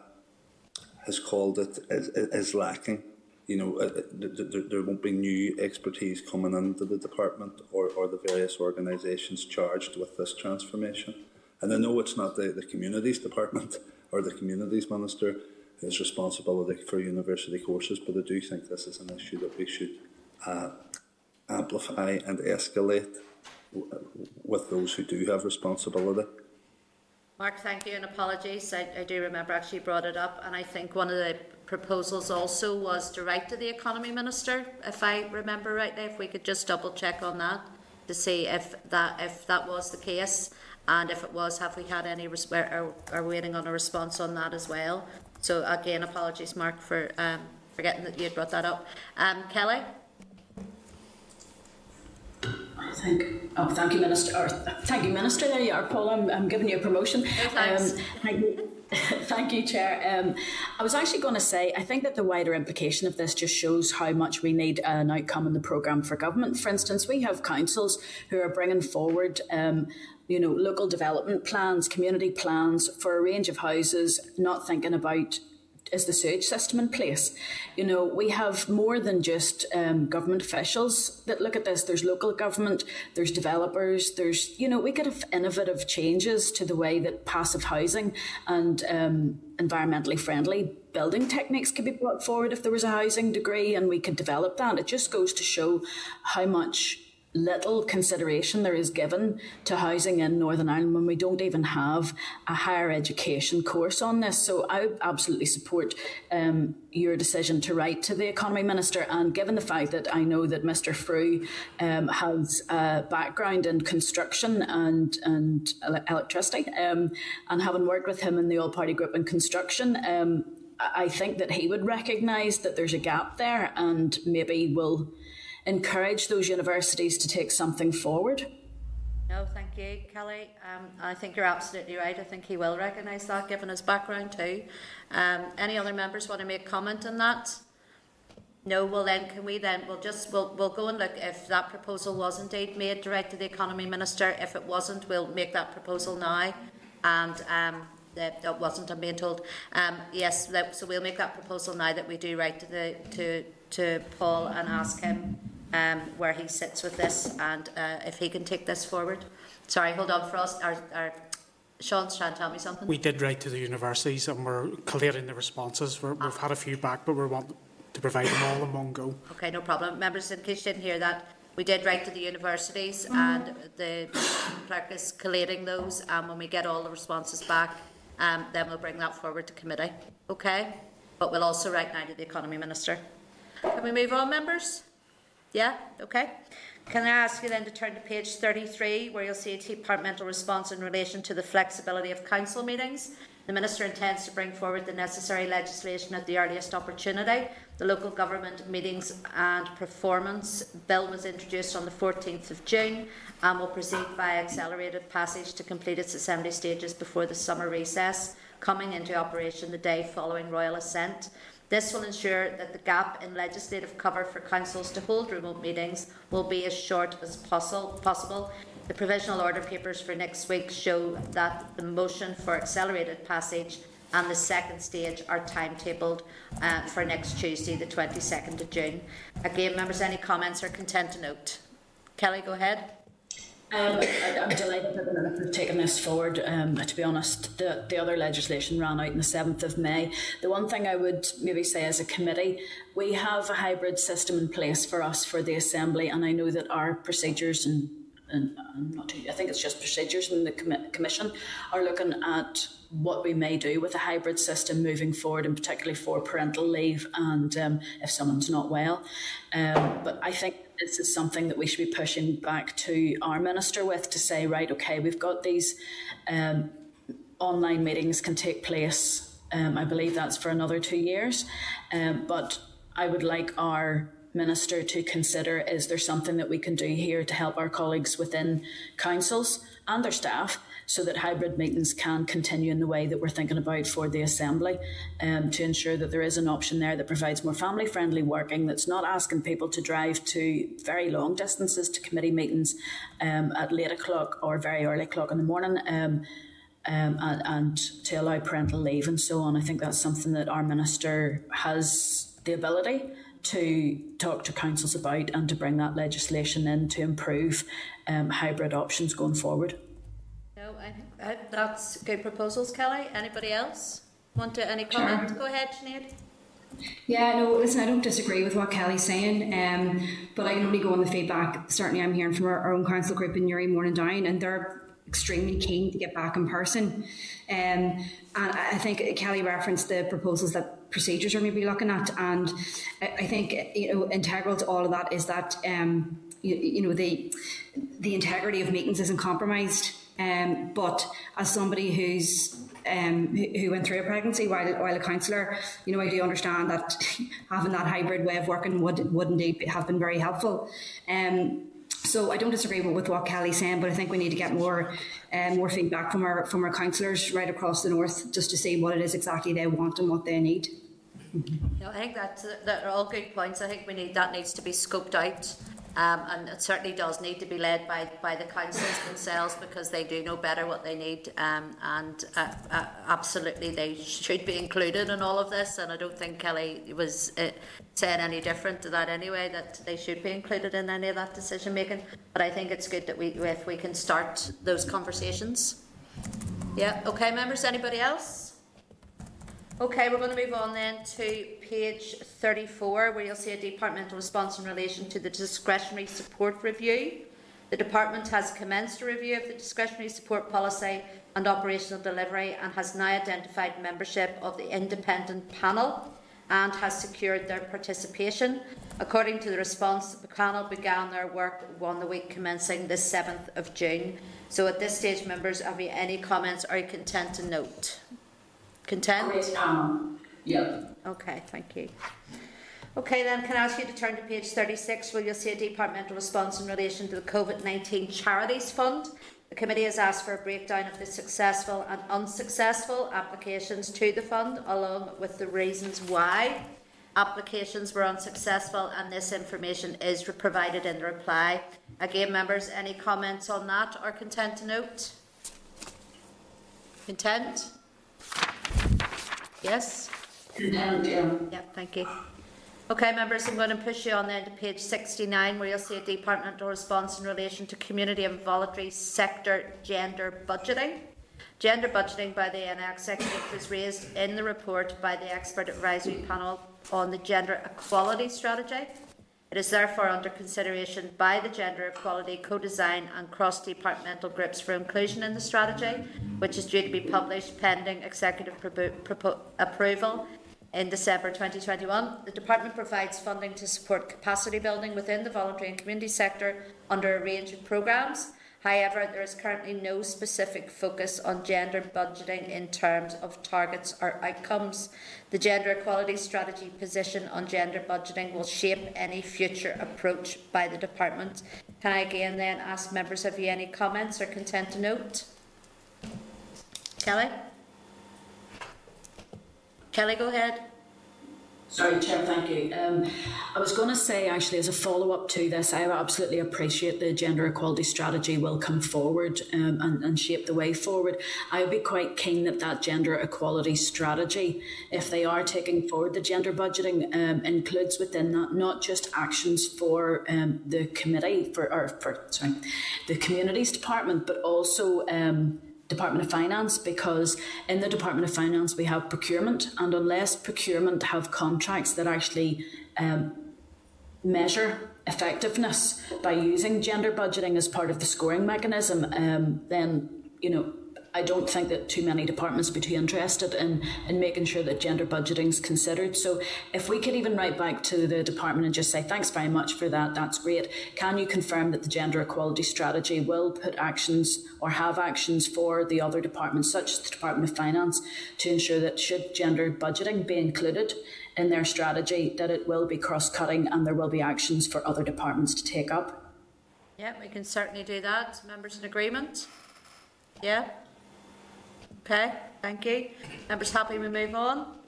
has called it, is, is lacking. You know, uh, there, there won't be new expertise coming into the department or, or the various organisations charged with this transformation. And I know it's not the, the communities department or the communities minister whose responsibility for university courses, but I do think this is an issue that we should uh, amplify and escalate with those who do have responsibility. Mark, thank you and apologies. I, I do remember actually brought it up, and I think one of the proposals also was to write to the economy minister, if I remember rightly. If we could just double check on that to see if that if that was the case, and if it was, have we had any? Res- are, are waiting on a response on that as well? So again, apologies, Mark, for um, forgetting that you had brought that up. Um, Kellie. Thank, oh, thank you, Minister. Or, thank you, Minister. There you are, Paul. I'm, I'm giving you a promotion. um, thank you. Thank you, Chair. Um, I was actually going to say, I think that the wider implication of this just shows how much we need an outcome in the programme for government. For instance, we have councils who are bringing forward um, you know, local development plans, community plans for a range of houses, not thinking about is the sewage system in place? You know, we have more than just um, government officials that look at this. There's local government, there's developers, there's, you know, we could have innovative changes to the way that passive housing and um, environmentally friendly building techniques could be brought forward if there was a housing degree and we could develop that. It just goes to show how much little consideration there is given to housing in Northern Ireland when we don't even have a higher education course on this. So I absolutely support um, your decision to write to the Economy Minister. And given the fact that I know that Mr. Frew um, has a background in construction and, and electricity, um, and having worked with him in the All Party Group in construction, um, I think that he would recognise that there's a gap there and maybe will encourage those universities to take something forward? No, thank you, Kellie. Um, I think you're absolutely right. I think he will recognise that, given his background too. Um, any other members want to make comment on that? No, well then, can we then, we'll just, we'll, we'll go and look if that proposal was indeed made direct to the Economy Minister. If it wasn't, we'll make that proposal now. And um, that, that wasn't, I'm being told. Um, yes, that, so we'll make that proposal now that we do write to, the, to, to Paul and ask him um, where he sits with this and uh, if he can take this forward. Sorry, hold on Frost. Our, our, Sean's trying to tell me something. We did write to the universities and we're collating the responses. we have had a few back, but we want to provide them all in one go. Okay, no problem. Members, in case you didn't hear that, we did write to the universities and the clerk is collating those and when we get all the responses back, um, then we'll bring that forward to committee. Okay? But we'll also write now to the Economy Minister. Can we move on, members? Yeah, okay. Can I ask you then to turn to page 33, where you'll see a departmental response in relation to the flexibility of council meetings. The Minister intends to bring forward the necessary legislation at the earliest opportunity. The Local Government Meetings and Performance Bill was introduced on the 14th of June and will proceed via accelerated passage to complete its assembly stages before the summer recess, coming into operation the day following Royal Assent. This will ensure that the gap in legislative cover for councils to hold remote meetings will be as short as possible. The provisional order papers for next week show that the motion for accelerated passage and the second stage are timetabled uh, for next Tuesday, the 22nd of June. Again, members, any comments or content to note? Kellie, go ahead. Um, I, am delighted that the Minister has taken this forward. Um, to be honest, the, the other legislation ran out on the 7th of May. The one thing I would maybe say as a committee, we have a hybrid system in place for us for the Assembly, and I know that our procedures and and I'm not too, I think it's just procedures and the com- commission are looking at what we may do with a hybrid system moving forward, and particularly for parental leave and um, if someone's not well. Um, but I think this is something that we should be pushing back to our minister with to say, right, okay, we've got these um, online meetings can take place. Um, I believe that's for another two years, um, but I would like our minister to consider is there something that we can do here to help our colleagues within councils and their staff so that hybrid meetings can continue in the way that we're thinking about for the Assembly um, to ensure that there is an option there that provides more family friendly working that's not asking people to drive to very long distances to committee meetings um, at late o'clock or very early o'clock in the morning. Um, um, and, and, to allow parental leave and so on. I think that's something that our minister has the ability to talk to councils about and to bring that legislation in to improve um, hybrid options going forward. I think that's good proposals, Kellie. Anybody else want to any comment? Sure. Go ahead, Sinead. Yeah, no, listen, I don't disagree with what Kellie's saying, um, but I can only go on the feedback. Certainly, I'm hearing from our, our own council group in Newry Mourne and Down, and they're extremely keen to get back in person. Um, and I think Kellie referenced the proposals that procedures are maybe looking at, and I think you know integral to all of that is that um, you, you know the the integrity of meetings isn't compromised. Um, but as somebody who's um, who went through a pregnancy while, while a counsellor, you know, I do understand that having that hybrid way of working would, would indeed have been very helpful. Um, so I don't disagree with, what Kellie's saying, but I think we need to get more um, more feedback from our from our counsellors right across the north just to see what it is exactly they want and what they need. I think that's that are all good points. I think we need that needs to be scoped out um, and it certainly does need to be led by, by the councils themselves because they do know better what they need um, and uh, uh, absolutely they should be included in all of this and I don't think Kellie was uh, saying any different to that anyway that they should be included in any of that decision making but I think it's good that we if we can start those conversations. Yeah okay members anybody else? Okay, we're going to move on then to page 34, where you'll see a departmental response in relation to the discretionary support review. The department has commenced a review of the discretionary support policy and operational delivery and has now identified membership of the independent panel and has secured their participation. According to the response, the panel began their work on the week commencing the 7th of June. So at this stage, members, have you any comments are you content to note? Content? Um, Yeah. Okay, thank you. Okay, then can I ask you to turn to page 36 where you'll see a departmental response in relation to the COVID 19 Charities Fund. The committee has asked for a breakdown of the successful and unsuccessful applications to the fund, along with the reasons why applications were unsuccessful, and this information is provided in the reply. Again, members, any comments on that or content to note? Content? Yes? Content, yeah. Yeah, thank you. Okay, members, I'm going to push you on then to page 69, where you'll see a departmental response in relation to community and voluntary sector gender budgeting. Gender budgeting by the NI Executive was raised in the report by the Expert Advisory Panel on the Gender Equality Strategy. It is therefore under consideration by the Gender Equality Co-Design and Cross-Departmental Groups for Inclusion in the strategy, which is due to be published pending executive approval in December 2021. The Department provides funding to support capacity building within the voluntary and community sector under a range of programmes. However, there is currently no specific focus on gender budgeting in terms of targets or outcomes. The gender equality strategy position on gender budgeting will shape any future approach by the department. Can I again then ask members have you any comments or content to note? Kellie? Kellie, go ahead. Sorry, Chair, thank you. Um, I was going to say, actually, as a follow up to this, I absolutely appreciate the gender equality strategy will come forward um, and, and, shape the way forward. I would be quite keen that that gender equality strategy, if they are taking forward the gender budgeting, um, includes within that not just actions for um, the committee, for, or for, sorry, the communities department, but also um, Department of Finance because in the Department of Finance we have procurement, and unless procurement have contracts that actually um, measure effectiveness by using gender budgeting as part of the scoring mechanism, um, then you know I don't think that too many departments would be too interested in, in making sure that gender budgeting is considered. So if we could even write back to the department and just say, thanks very much for that, that's great. Can you confirm that the gender equality strategy will put actions or have actions for the other departments, such as the Department of Finance, to ensure that should gender budgeting be included in their strategy, that it will be cross-cutting and there will be actions for other departments to take up? Yeah, we can certainly do that. Members in agreement? Yeah? Okay, thank you. Members happy we move on?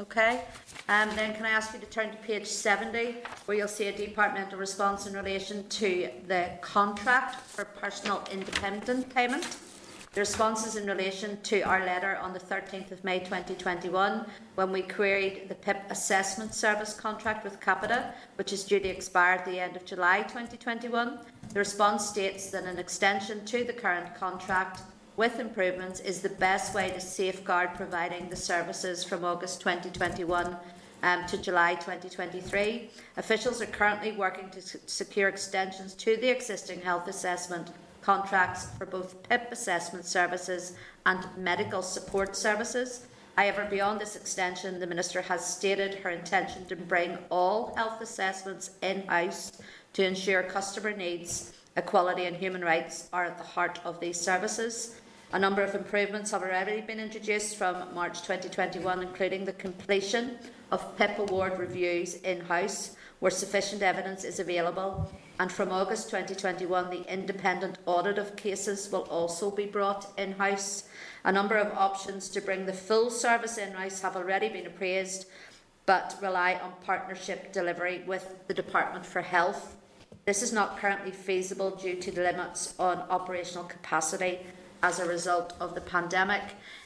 Okay. Um, then can I ask you to turn to page 70 where you'll see a departmental response in relation to the contract for personal independent payment. The response is in relation to our letter on the 13th of May 2021 when we queried the PIP assessment service contract with Capita, which is due to expire at the end of July 2021. The response states that an extension to the current contract with improvements is the best way to safeguard providing the services from August 2021 um, to July 2023. Officials are currently working to secure extensions to the existing health assessment contracts for both PIP assessment services and medical support services. However, beyond this extension, the Minister has stated her intention to bring all health assessments in house to ensure customer needs, equality, and human rights are at the heart of these services. A number of improvements have already been introduced from March 2021, including the completion of PIP award reviews in house where sufficient evidence is available. And from August 2021, the independent audit of cases will also be brought in house. A number of options to bring the full service in house have already been appraised, but rely on partnership delivery with the Department for Health. This is not currently feasible due to the limits on operational capacity as a result of the pandemic.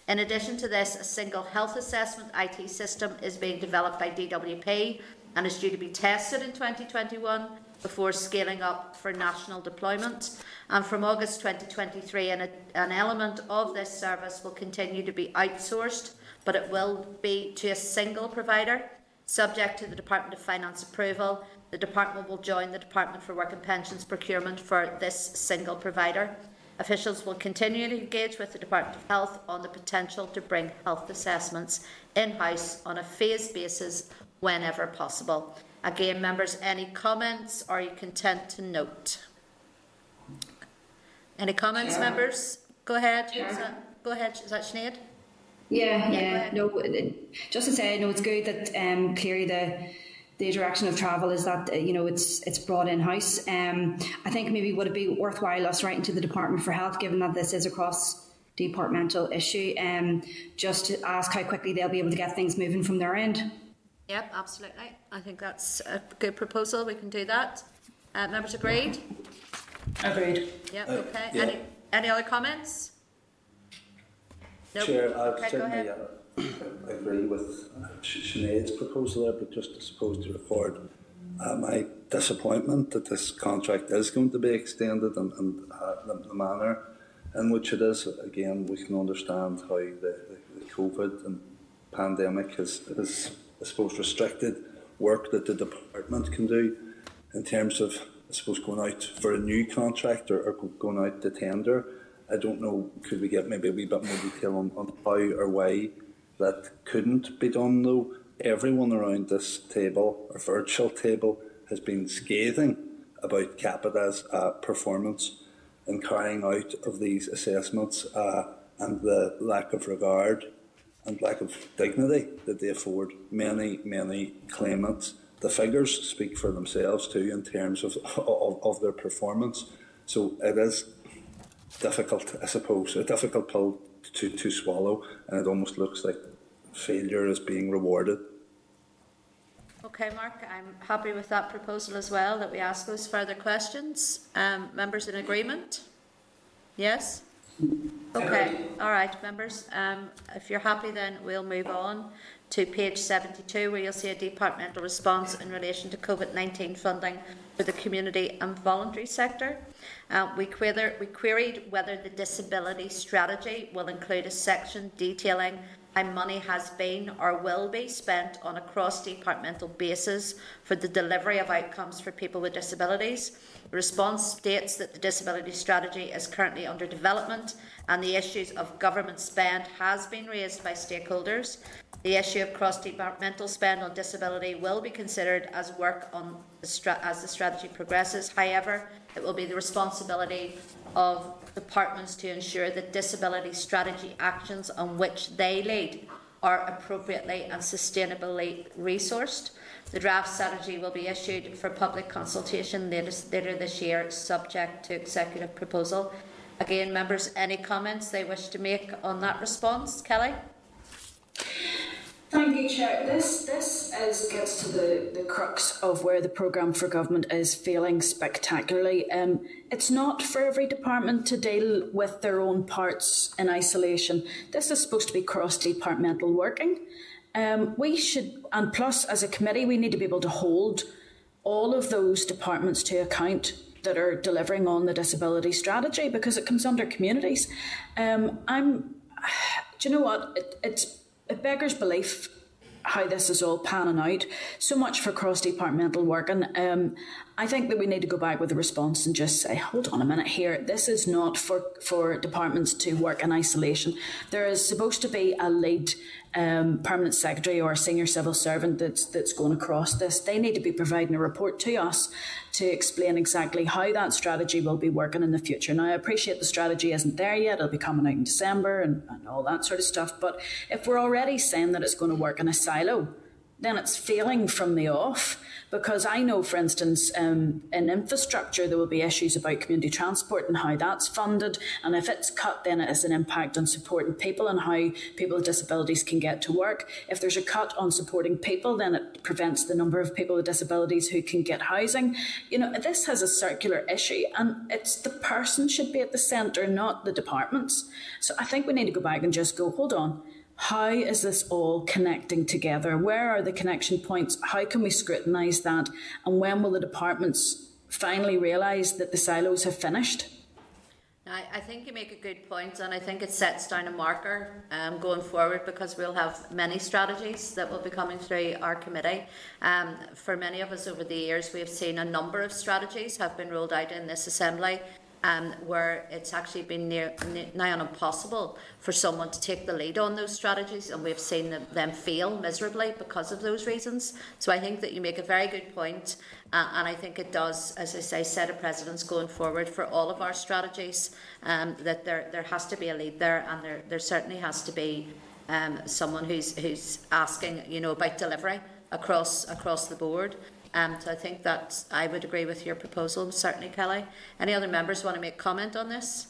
In addition to this, a single health assessment IT system is being developed by DWP and is due to be tested in 2021 before scaling up for national deployment. And from August 2023, an, an element of this service will continue to be outsourced, but it will be to a single provider, subject to the Department of Finance approval. The department will join the Department for Work and Pensions procurement for this single provider. Officials will continue to engage with the Department of Health on the potential to bring health assessments in house on a phased basis whenever possible. Again, members, any comments? Or are you content to note? Any comments, members? Go ahead. Yeah. Go ahead. Is that Sinead? Yeah, yeah. yeah. No, just to say, no, it's good that um, clearly the the direction of travel is that you know it's it's brought in house. Um, I think maybe would it be worthwhile us writing to the Department for Health, given that this is a cross departmental issue, um, just to ask how quickly they'll be able to get things moving from their end. Yep, absolutely. I think that's a good proposal. We can do that. Uh, members agreed? Agreed. Yep, uh, okay. Yeah. Any, any other comments? Nope. Chair, I okay, certainly uh, agree with Sinead's proposal there, but just to suppose to record uh, my disappointment that this contract is going to be extended and, and uh, the, the, manner in which it is. Again, we can understand how the, the, the COVID and pandemic has, has I suppose, restricted work that the department can do in terms of, I suppose, going out for a new contract or, or going out to tender. I don't know, could we get maybe a wee bit more detail on, on how or why that couldn't be done though? Everyone around this table, or virtual table, has been scathing about Capita's uh, performance in carrying out of these assessments uh, and the lack of regard and lack of dignity that they afford many, many claimants. The figures speak for themselves too in terms of, of, of their performance. So it is difficult, I suppose, a difficult pill to, to swallow, and it almost looks like failure is being rewarded. Okay, Mark, I'm happy with that proposal as well, that we ask those further questions. Um, members in agreement? Yes? Okay, all right, members. Um, if you're happy, then we'll move on to page 72, where you'll see a departmental response in relation to COVID 19 funding for the community and voluntary sector. Uh, we, we queried whether the disability strategy will include a section detailing how money has been or will be spent on a cross departmental basis for the delivery of outcomes for people with disabilities. The response states that the disability strategy is currently under development and the issues of government spend has been raised by stakeholders. The issue of cross-departmental spend on disability will be considered as work on the as the strategy progresses. However, it will be the responsibility of departments to ensure that disability strategy actions on which they lead are appropriately and sustainably resourced. The draft strategy will be issued for public consultation later, later this year, subject to executive proposal. Again, members, any comments they wish to make on that response? Kellie? Thank you, Chair. This this is gets to the, the crux of where the programme for government is failing spectacularly. Um, it's not for every department to deal with their own parts in isolation. This is supposed to be cross departmental working. Um, we should, and plus, as a committee, we need to be able to hold all of those departments to account that are delivering on the disability strategy because it comes under communities. Um, I'm, do you know what? It, it's it beggars belief how this is all panning out. So much for cross departmental working. Um, I think that we need to go back with a response and just say, hold on a minute here. This is not for, for departments to work in isolation. There is supposed to be a lead um, permanent secretary or a senior civil servant that's that's going across this. They need to be providing a report to us to explain exactly how that strategy will be working in the future. Now, I appreciate the strategy isn't there yet. It'll be coming out in December and, and all that sort of stuff. But if we're already saying that it's going to work in a silo, then it's failing from the off. Because I know, for instance, um, in infrastructure, there will be issues about community transport and how that's funded. And if it's cut, then it has an impact on supporting people and how people with disabilities can get to work. If there's a cut on supporting people, then it prevents the number of people with disabilities who can get housing. You know, this has a circular issue, and it's the person should be at the centre, not the departments. So I think we need to go back and just go, hold on how is this all connecting together? Where are the connection points? How can we scrutinise that? And when will the departments finally realise that the silos have finished? I, think you make a good point, and I think it sets down a marker um, going forward because we'll have many strategies that will be coming through our committee. Um, for many of us over the years, we have seen a number of strategies have been rolled out in this assembly um, where it's actually been near, nigh on impossible for someone to take the lead on those strategies, and we've seen them, them fail miserably because of those reasons. So I think that you make a very good point, uh, and I think it does, as I say, set a precedence going forward for all of our strategies. Um, that there there has to be a lead there, and there there certainly has to be um, someone who's who's asking, you know, about delivery across across the board. Um, so I think that I would agree with your proposal, certainly, Kellie. Any other members want to make comment on this?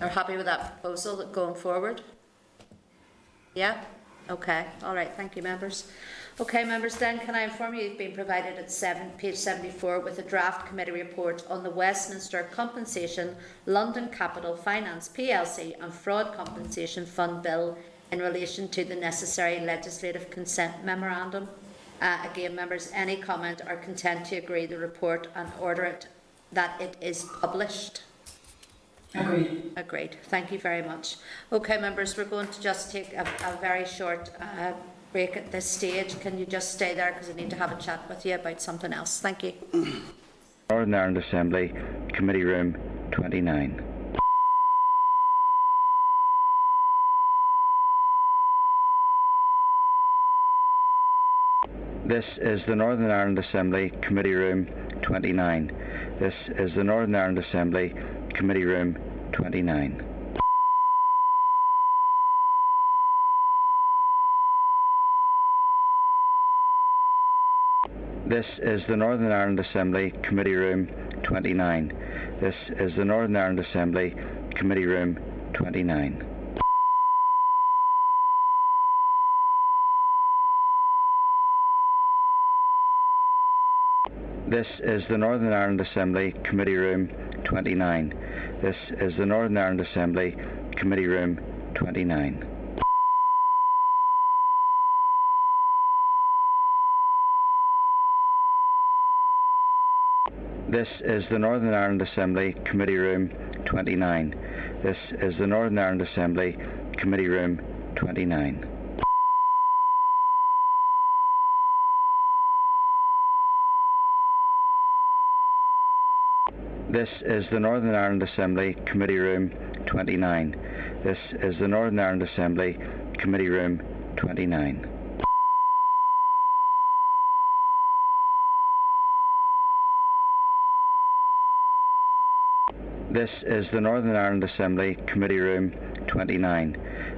Are happy with that proposal going forward? Yeah? Okay. All right. Thank you, members. Okay, members, then can I inform you you've been provided at seven, page 74 with a draft committee report on the Westminster Compensation London Capital Finance PLC and Fraud Compensation Fund Bill in relation to the necessary legislative consent memorandum. Uh, again, members, any comment are content to agree the report and order it that it is published. Agreed. Agreed. Thank you very much. Okay, members, we're going to just take a, a very short uh, break at this stage. Can you just stay there because I need to have a chat with you about something else? Thank you. Northern Ireland Assembly, Committee Room 29. This is the Northern Ireland Assembly Committee Room 29. This is the Northern Ireland Assembly Committee Room 29. This is the Northern Ireland Assembly Committee Room 29. This is the Northern Ireland Assembly Committee Room 29. This is the Northern Ireland Assembly Committee Room 29. This is the Northern Ireland Assembly Committee Room 29. This is the Northern Ireland Assembly Committee Room 29. This is the Northern Ireland Assembly Committee Room 29. This is the Northern Ireland Assembly Committee Room 29. This is the Northern Ireland Assembly Committee Room 29. This is the Northern Ireland Assembly Committee Room 29.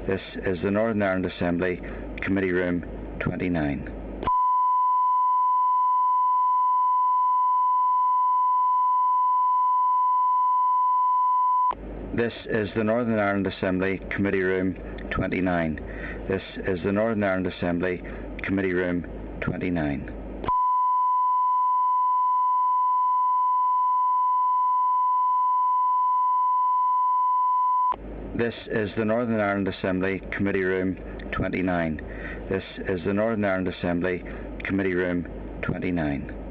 This is the Northern Ireland Assembly Committee Room 29. This is the Northern Ireland Assembly Committee Room 29. This is the Northern Ireland Assembly Committee Room 29. This is the Northern Ireland Assembly Committee Room 29. This is the Northern Ireland Assembly Committee Room 29.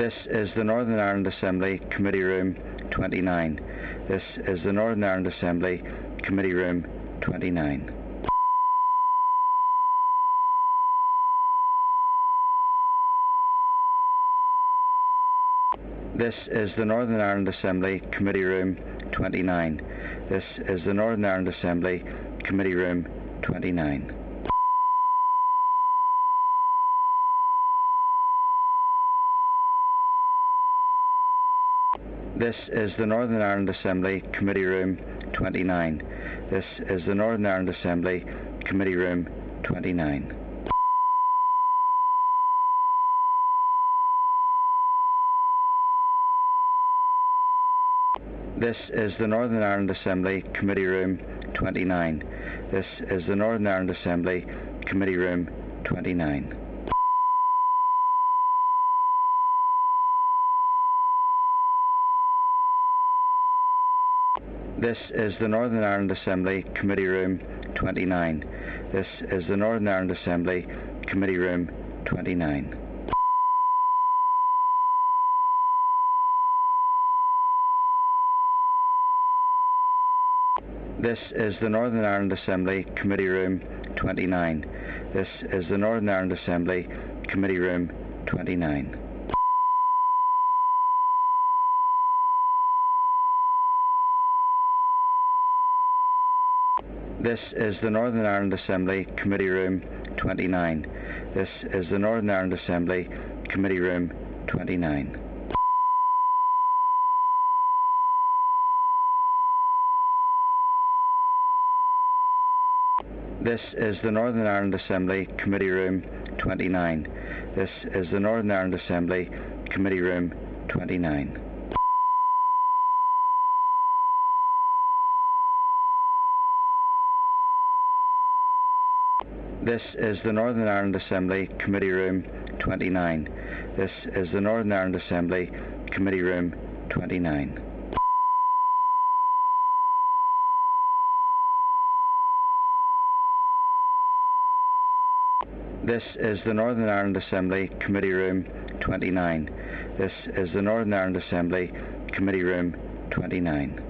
This is the Northern Ireland Assembly Committee Room 29. This is the Northern Ireland Assembly Committee Room 29. This is the Northern Ireland Assembly Committee Room 29. This is the Northern Ireland Assembly Committee Room 29. This is the Northern Ireland Assembly Committee Room 29. This is the Northern Ireland Assembly Committee Room 29. This is the Northern Ireland Assembly Committee Room 29. This is the Northern Ireland Assembly Committee Room 29. This is the Northern Ireland Assembly Committee Room 29. This is the Northern Ireland Assembly Committee Room 29. This is the Northern Ireland Assembly Committee Room 29. This is the Northern Ireland Assembly Committee Room 29. This is the Northern Ireland Assembly Committee Room 29. This is the Northern Ireland Assembly Committee Room 29. This is the Northern Ireland Assembly Committee Room 29. This is the Northern Ireland Assembly Committee Room 29. This is the Northern Ireland Assembly Committee Room 29. This is the Northern Ireland Assembly Committee Room 29. This is the Northern Ireland Assembly Committee Room 29. This is the Northern Ireland Assembly Committee Room 29.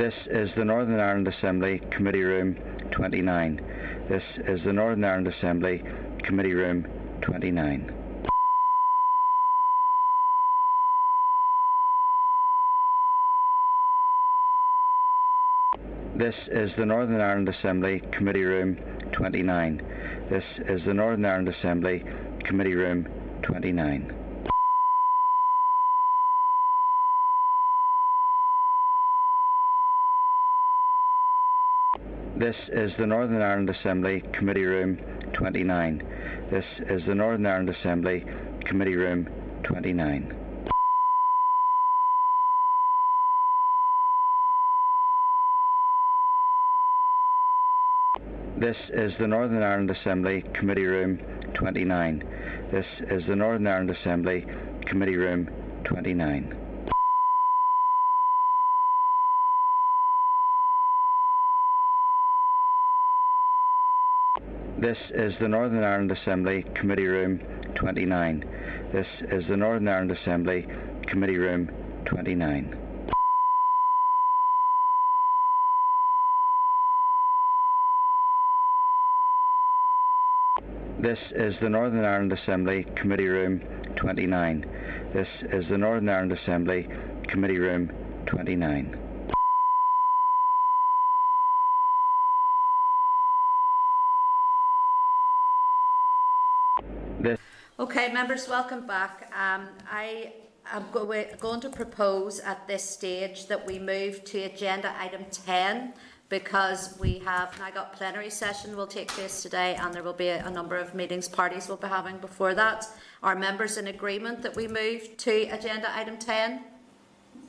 This is the Northern Ireland Assembly Committee Room 29. This is the Northern Ireland Assembly Committee Room 29. This is the Northern Ireland Assembly Committee Room 29. This is the Northern Ireland Assembly Committee Room 29. This is the Northern Ireland Assembly Committee Room 29. This is the Northern Ireland Assembly Committee Room 29. This is the Northern Ireland Assembly Committee Room 29. This is the Northern Ireland Assembly Committee Room 29. This is the Northern Ireland Assembly Committee Room 29. This is the Northern Ireland Assembly Committee Room 29. This is the Northern Ireland Assembly Committee Room 29. This is the Northern Ireland Assembly Committee Room 29. This Okay, members, welcome back. Um, I am go- going to propose at this stage that we move to agenda item 10 because we have now got plenary session will take place today and there will be a, a number of meetings parties we'll be having before that. Are members in agreement that we move to agenda item 10?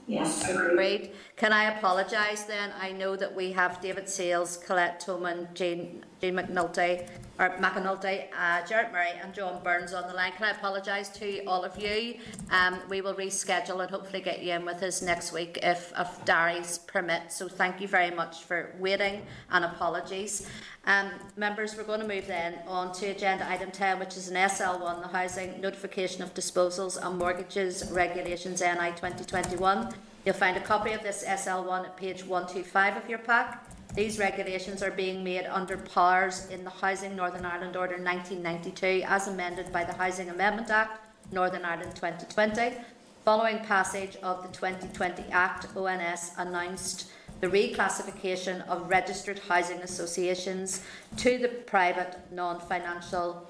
Yes. Agreed. Can I apologise then? I know that we have David Sales, Colette Toman, Jane, Jane McNulty or McAnulty, uh, Jared Murray, and John Burns on the line. Can I apologise to all of you? Um, we will reschedule and hopefully get you in with us next week if, if diaries permit. So thank you very much for waiting and apologies. Um, members, we're going to move then on to agenda item 10, which is an SL1, the Housing Notification of Disposals and Mortgages Regulations NI 2021. You'll find a copy of this SL1 at page 125 of your pack. These regulations are being made under powers in the Housing Northern Ireland Order 1992 as amended by the Housing Amendment Act Northern Ireland 2020. Following passage of the 2020 Act, ONS announced the reclassification of registered housing associations to the private non-financial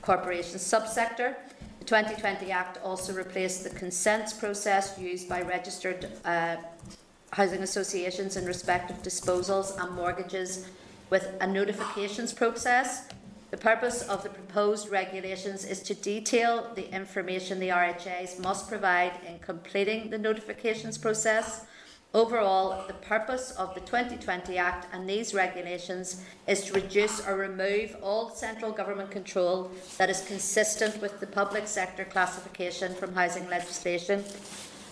corporation subsector. The 2020 Act also replaced the consents process used by registered uh, housing associations in respect of disposals and mortgages with a notifications process. The purpose of the proposed regulations is to detail the information the RHAs must provide in completing the notifications process. Overall, the purpose of the 2020 Act and these regulations is to reduce or remove all central government control that is consistent with the public sector classification from housing legislation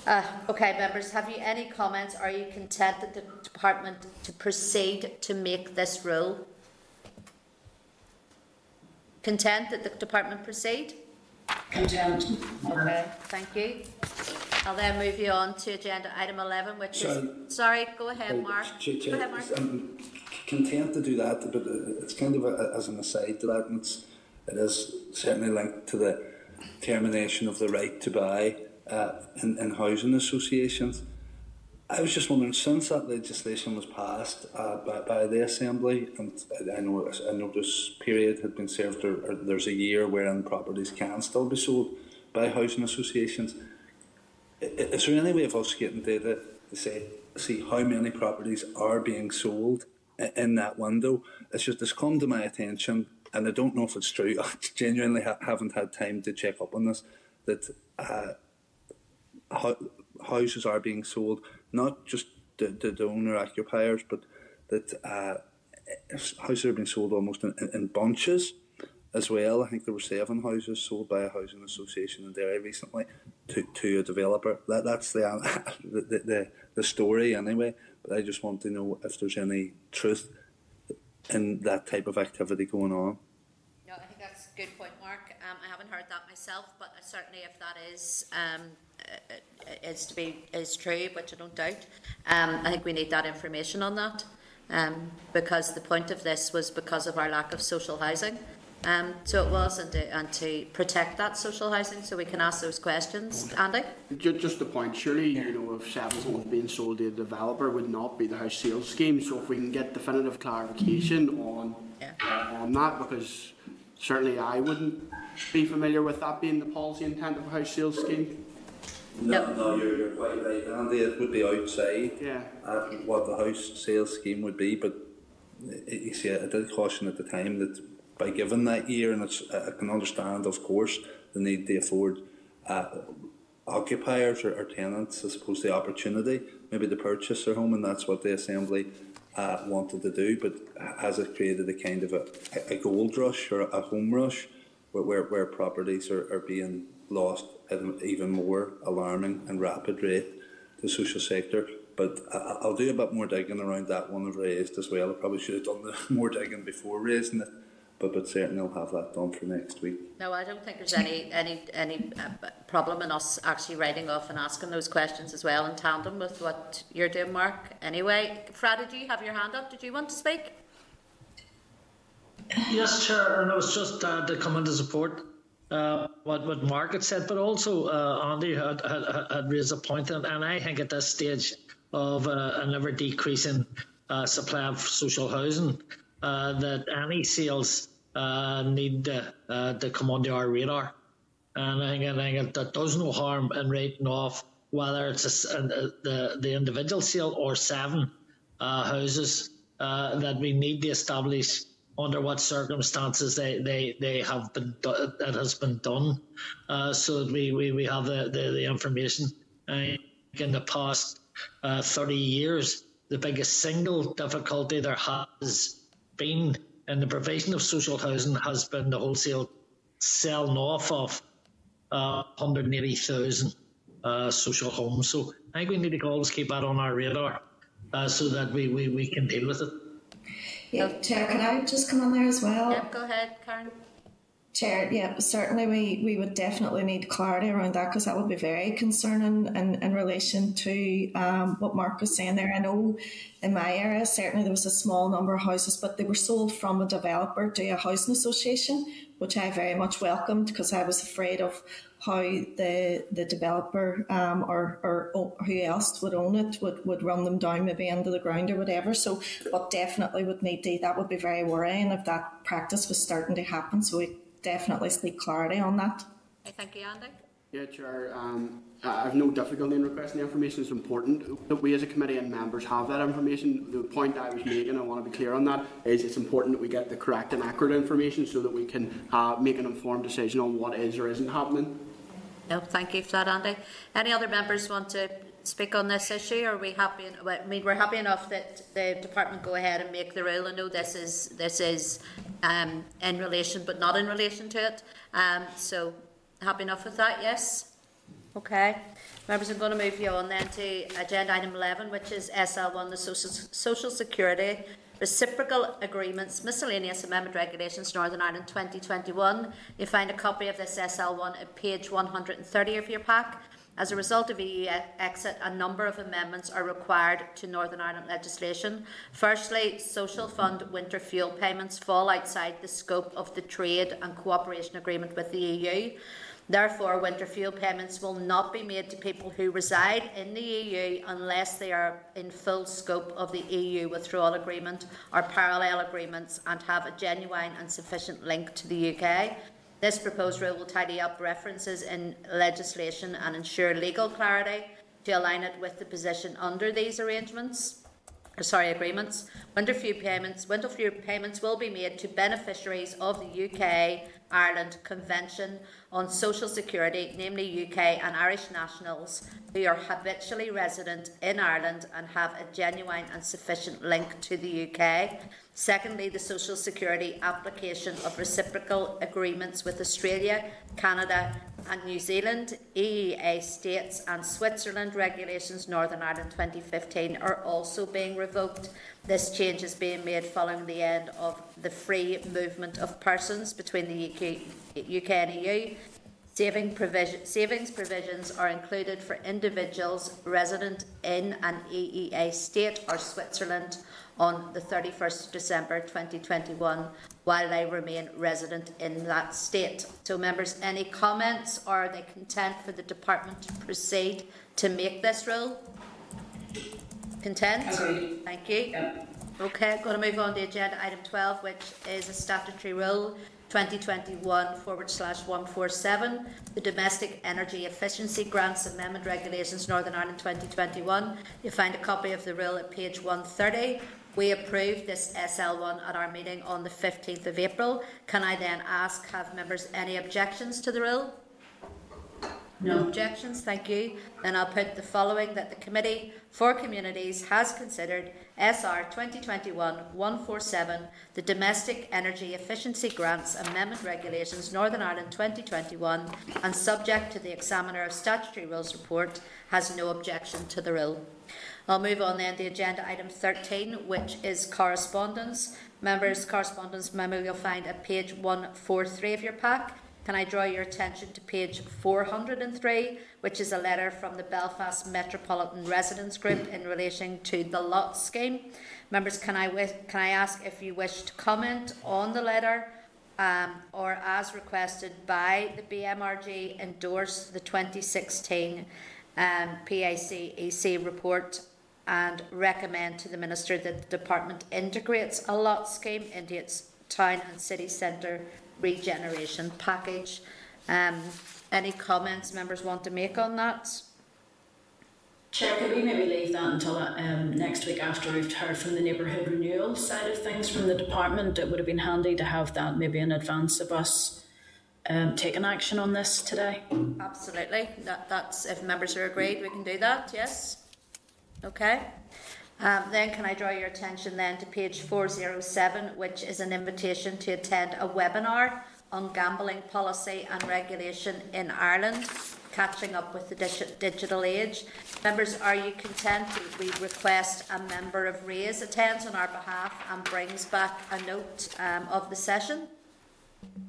uh, okay, members, have you any comments? Are you content that the department to proceed to make this rule? Content that the department proceed? Content. Okay, thank you. I'll then move you on to agenda item 11, which sorry. is. Sorry, go ahead, Mark. Ch- go ahead, Mark. I'm content to do that, but it's kind of a, as an aside to that, and it's, it is certainly linked to the termination of the right to buy uh, in, in housing associations. I was just wondering, since that legislation was passed uh, by, by the Assembly, and I know a notice period had been served, or, or there's a year wherein properties can still be sold by housing associations. Is there any way of us getting data to say, see how many properties are being sold in that window? It's just it's come to my attention, and I don't know if it's true. I genuinely ha- haven't had time to check up on this. That uh, houses are being sold, not just the, the, the owner occupiers, but that uh, houses are being sold almost in, in, bunches as well. I think there were seven houses sold by a housing association in Derry recently to, to a developer. That that's the, the, the the story anyway. But I just want to know if there's any truth in that type of activity going on. No, I think that's a good point. Um, I haven't heard that myself, but certainly if that is um, is to be is true, which I don't doubt. Um, I think we need that information on that um, because the point of this was because of our lack of social housing. Um, so it was, and to, and to protect that social housing, so we can ask those questions. Andy, just the point. Surely, you know, if seven homes being sold to a developer would not be the house sales scheme. So if we can get definitive clarification on yeah. uh, on that, because certainly I wouldn't be familiar with that being the policy intent of a house sales scheme. No, no, no you're, you're quite right, Andy. It would be outside yeah. uh, what the house sales scheme would be, but you see, I did caution at the time that by giving that year, and it's, I can understand, of course, the need to afford uh, occupiers or, or, tenants, I suppose, the opportunity maybe to purchase their home, and that's what the Assembly uh, wanted to do. But has it created a kind of a, a gold rush or a home rush where, where, where properties are, are being lost at an even more alarming and rapid rate the social sector. But I'll do a bit more digging around that one I've raised as well. I probably should have done the more digging before raising it, but but certainly I'll have that done for next week. No, I don't think there's any any any uh, problem in us actually writing off and asking those questions as well in tandem with what you're doing, Mark. Anyway, Fra, did you have your hand up? Did you want to speak? Yes, Chair, and I was just uh, to come into support uh, what what Mark had said, but also uh, Andy had, had, had raised a point, and, and I think at this stage of uh, an ever decreasing uh, supply of social housing, uh, that any sales uh, need to, to come onto our radar. And I think, I think that does no harm in writing off whether it's a, the the individual sale or seven houses that we need to establish under what circumstances they, they, they have been do- that has been done, uh, so that we, we, we have the, the, the information. Uh, in the past uh, 30 years, the biggest single difficulty there has been in the provision of social housing has been the wholesale selling off of uh, 180,000 uh, social homes. So I think we need to always keep that on our radar uh, so that we, we, we can deal with it. Yeah, Chair, can I just come on there as well? Yep, go ahead, Karen. Chair, yeah, certainly we, we would definitely need clarity around that because that would be very concerning in, in relation to um, what Mark was saying there. I know in my area, certainly there was a small number of houses, but they were sold from a developer to a housing association, which I very much welcomed because I was afraid of how the the developer um, or, or who else would own it would, would run them down maybe into the ground or whatever. So, but definitely would need to, that would be very worrying if that practice was starting to happen. So we definitely seek clarity on that. Thank you, Andy. Yeah, Chair. Um, I have no difficulty in requesting the information. It's important that we as a committee and members have that information. The point I was making, I want to be clear on that, is it's important that we get the correct and accurate information so that we can uh, make an informed decision on what is or isn't happening. No, thank you for that, Andy. Any other members want to speak on this issue? Are we happy? I mean, we're happy enough that the department go ahead and make the rule. I know this is this is um, in relation, but not in relation to it. Um, so happy enough with that? Yes. Okay. Members, I'm going to move you on then to agenda item 11, which is SL1, the Social, Social Security Reciprocal Agreements, Miscellaneous Amendment Regulations, Northern Ireland 2021. You find a copy of this SL1 at page 130 of your pack. As a result of EU exit, a number of amendments are required to Northern Ireland legislation. Firstly, social fund winter fuel payments fall outside the scope of the trade and cooperation agreement with the EU. Therefore, winter fuel payments will not be made to people who reside in the EU unless they are in full scope of the EU withdrawal agreement or parallel agreements and have a genuine and sufficient link to the UK. This proposed rule will tidy up references in legislation and ensure legal clarity to align it with the position under these arrangements. Sorry, agreements. Winter fuel payments. Winter fuel payments will be made to beneficiaries of the UK Ireland Convention on Social Security, namely UK and Irish nationals who are habitually resident in Ireland and have a genuine and sufficient link to the UK. Secondly, the Social Security application of reciprocal agreements with Australia, Canada, and New Zealand, EEA states, and Switzerland regulations Northern Ireland 2015 are also being revoked. This change is being made following the end of the free movement of persons between the UK, UK and EU. Saving provision, savings provisions are included for individuals resident in an EEA state or Switzerland on the 31st of December 2021 while they remain resident in that state. So, members, any comments or are they content for the department to proceed to make this rule? Content? Agreed. Thank you. Yep. Okay, going to move on to agenda item 12, which is a statutory rule 2021 forward slash 147, the Domestic Energy Efficiency Grants Amendment Regulations Northern Ireland 2021. You'll find a copy of the rule at page 130. We approved this SL1 at our meeting on the 15th of April. Can I then ask, have members any objections to the rule? No objections, thank you. Then I'll put the following that the Committee for Communities has considered SR 2021-147, the Domestic Energy Efficiency Grants Amendment Regulations Northern Ireland 2021, and subject to the Examiner of Statutory Rules report, has no objection to the rule. I'll move on then to agenda item 13, which is correspondence. Members, correspondence memo you'll find at page 143 of your pack. Can I draw your attention to page 403, which is a letter from the Belfast Metropolitan Residents Group in relation to the lot scheme? Members, can I, can I ask if you wish to comment on the letter um, or, as requested by the BMRG, endorse the 2016 um, PACEC report and recommend to the Minister that the Department integrates a lot scheme into its town and city centre regeneration package. Um, any comments members want to make on that? Chair, could we maybe leave that until um, next week after we've heard from the neighbourhood renewal side of things from the department? It would have been handy to have that maybe in advance of us um, taking action on this today. Absolutely. That, that's if members are agreed, we can do that. Yes. Okay. Um, then can I draw your attention then to page 407, which is an invitation to attend a webinar on gambling policy and regulation in Ireland, catching up with the dig- digital age. Members, are you content if we request a member of RaISe attends on our behalf and brings back a note um, of the session?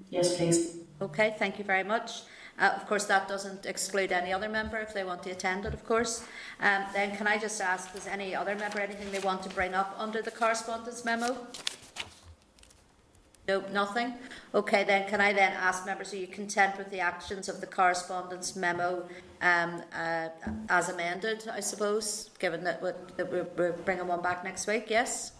Yes, please. Okay, thank you very much. Uh, of course, that doesn't exclude any other member if they want to attend it, of course. Um, then can I just ask, does any other member anything they want to bring up under the correspondence memo? No, nothing. Okay, then can I then ask members, are you content with the actions of the correspondence memo um, uh, as amended, I suppose, given that, we're, that we're bringing one back next week? Yes?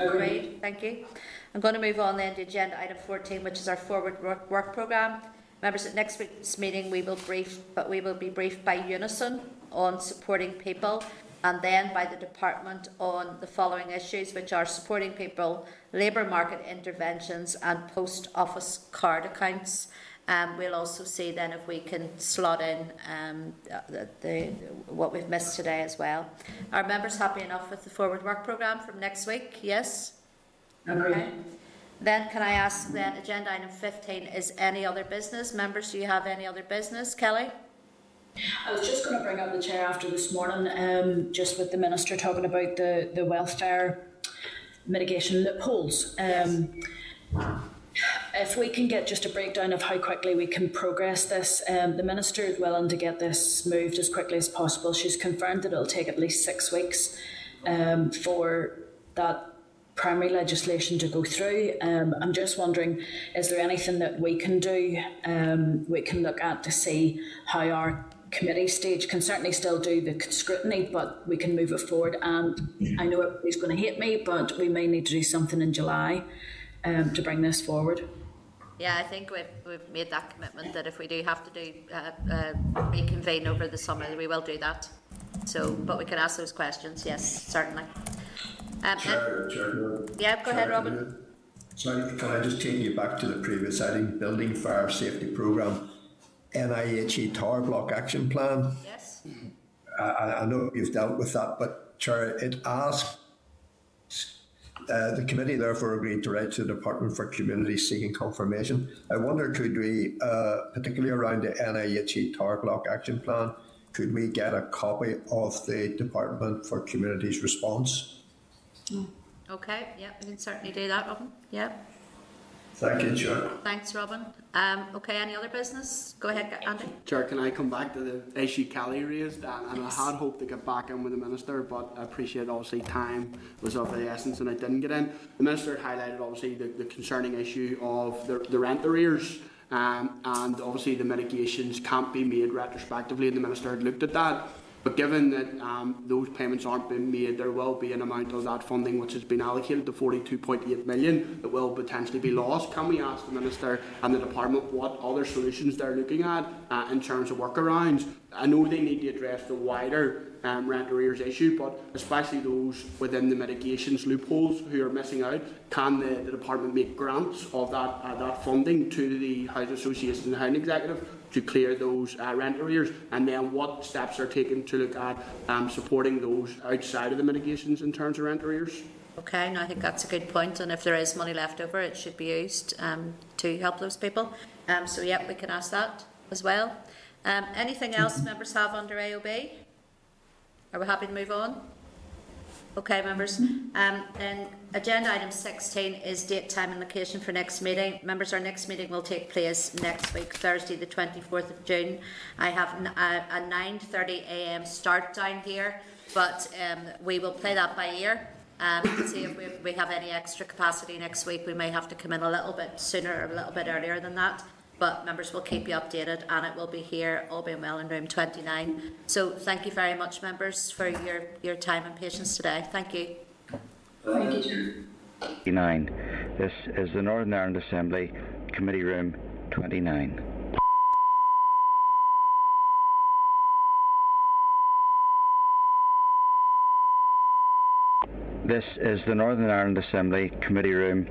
Agreed. Thank you. I'm going to move on then to agenda item 14, which is our forward work, work programme. Members, at next week's meeting we will brief, but we will be briefed by Unison on supporting people and then by the department on the following issues, which are supporting people, labour market interventions, and post office card accounts. Um, we'll also see then if we can slot in um, the, the, what we've missed today as well. Are members happy enough with the forward work programme from next week? Yes? Okay. Then can I ask then agenda item 15 is any other business? Members, do you have any other business? Kellie? I was just going to bring up the chair after this morning, um, just with the minister talking about the, the welfare mitigation loopholes. Um, if we can get just a breakdown of how quickly we can progress this, um, the minister is willing to get this moved as quickly as possible. She's confirmed that it'll take at least six weeks um, for that primary legislation to go through. Um, I'm just wondering, is there anything that we can do, um, we can look at to see how our committee stage can certainly still do the scrutiny, but we can move it forward. And I know everybody's going to hate me, but we may need to do something in July um, to bring this forward. Yeah, I think we've, we've made that commitment that if we do have to do uh, uh, reconvene over the summer, we will do that. So, but we can ask those questions. Yes, certainly. Um, Chair, Chair, yeah, go Chair, ahead, Robin. Sorry, can I just take you back to the previous item, building fire safety programme, NIHE Tower Block Action Plan? Yes. I, I know you've dealt with that, but Chair, it asks uh, the committee therefore agreed to write to the Department for Communities seeking confirmation. I wonder, could we, uh, particularly around the NIHE Tower Block Action Plan, could we get a copy of the Department for Communities response? Okay, yeah, we can certainly do that, Robin. Yeah. Thank you, Chair. Thanks, Robin. Um, okay, any other business? Go ahead, Andy. Chair, can I come back to the issue Kellie raised? And, and I had hoped to get back in with the Minister, but I appreciate obviously time was of the essence and I didn't get in. The Minister highlighted obviously the, the concerning issue of the, the rent arrears. Um, and obviously the mitigations can't be made retrospectively, and the Minister had looked at that. But given that um, those payments aren't being made, there will be an amount of that funding which has been allocated to 42.8 million that will potentially be lost. Can we ask the Minister and the Department what other solutions they're looking at uh, in terms of workarounds? I know they need to address the wider um, rent arrears issue, but especially those within the mitigations loopholes who are missing out, can the, the department make grants of that uh, that funding to the housing associations and the housing executive to clear those uh, rent arrears, and then what steps are taken to look at um, supporting those outside of the mitigations in terms of rent arrears? Okay, no, I think that's a good point, and if there is money left over, it should be used um, to help those people. Um, so, yeah, we can ask that as well. Um, anything else members have under AOB? Are we happy to move on? Okay, members. Um, then agenda item 16 is date, time and location for next meeting. Members, our next meeting will take place next week, Thursday the 24th of June. I have a, a 9.30am start down here, but um, we will play that by ear. Um, to see if we, we have any extra capacity next week. We may have to come in a little bit sooner or a little bit earlier than that but members will keep you updated. And it will be here all being well in room 29 so thank you very much members for your your time and patience today. Thank you. Thank you. 29 this is the Northern Ireland Assembly committee room 29 This is the Northern Ireland Assembly Committee Room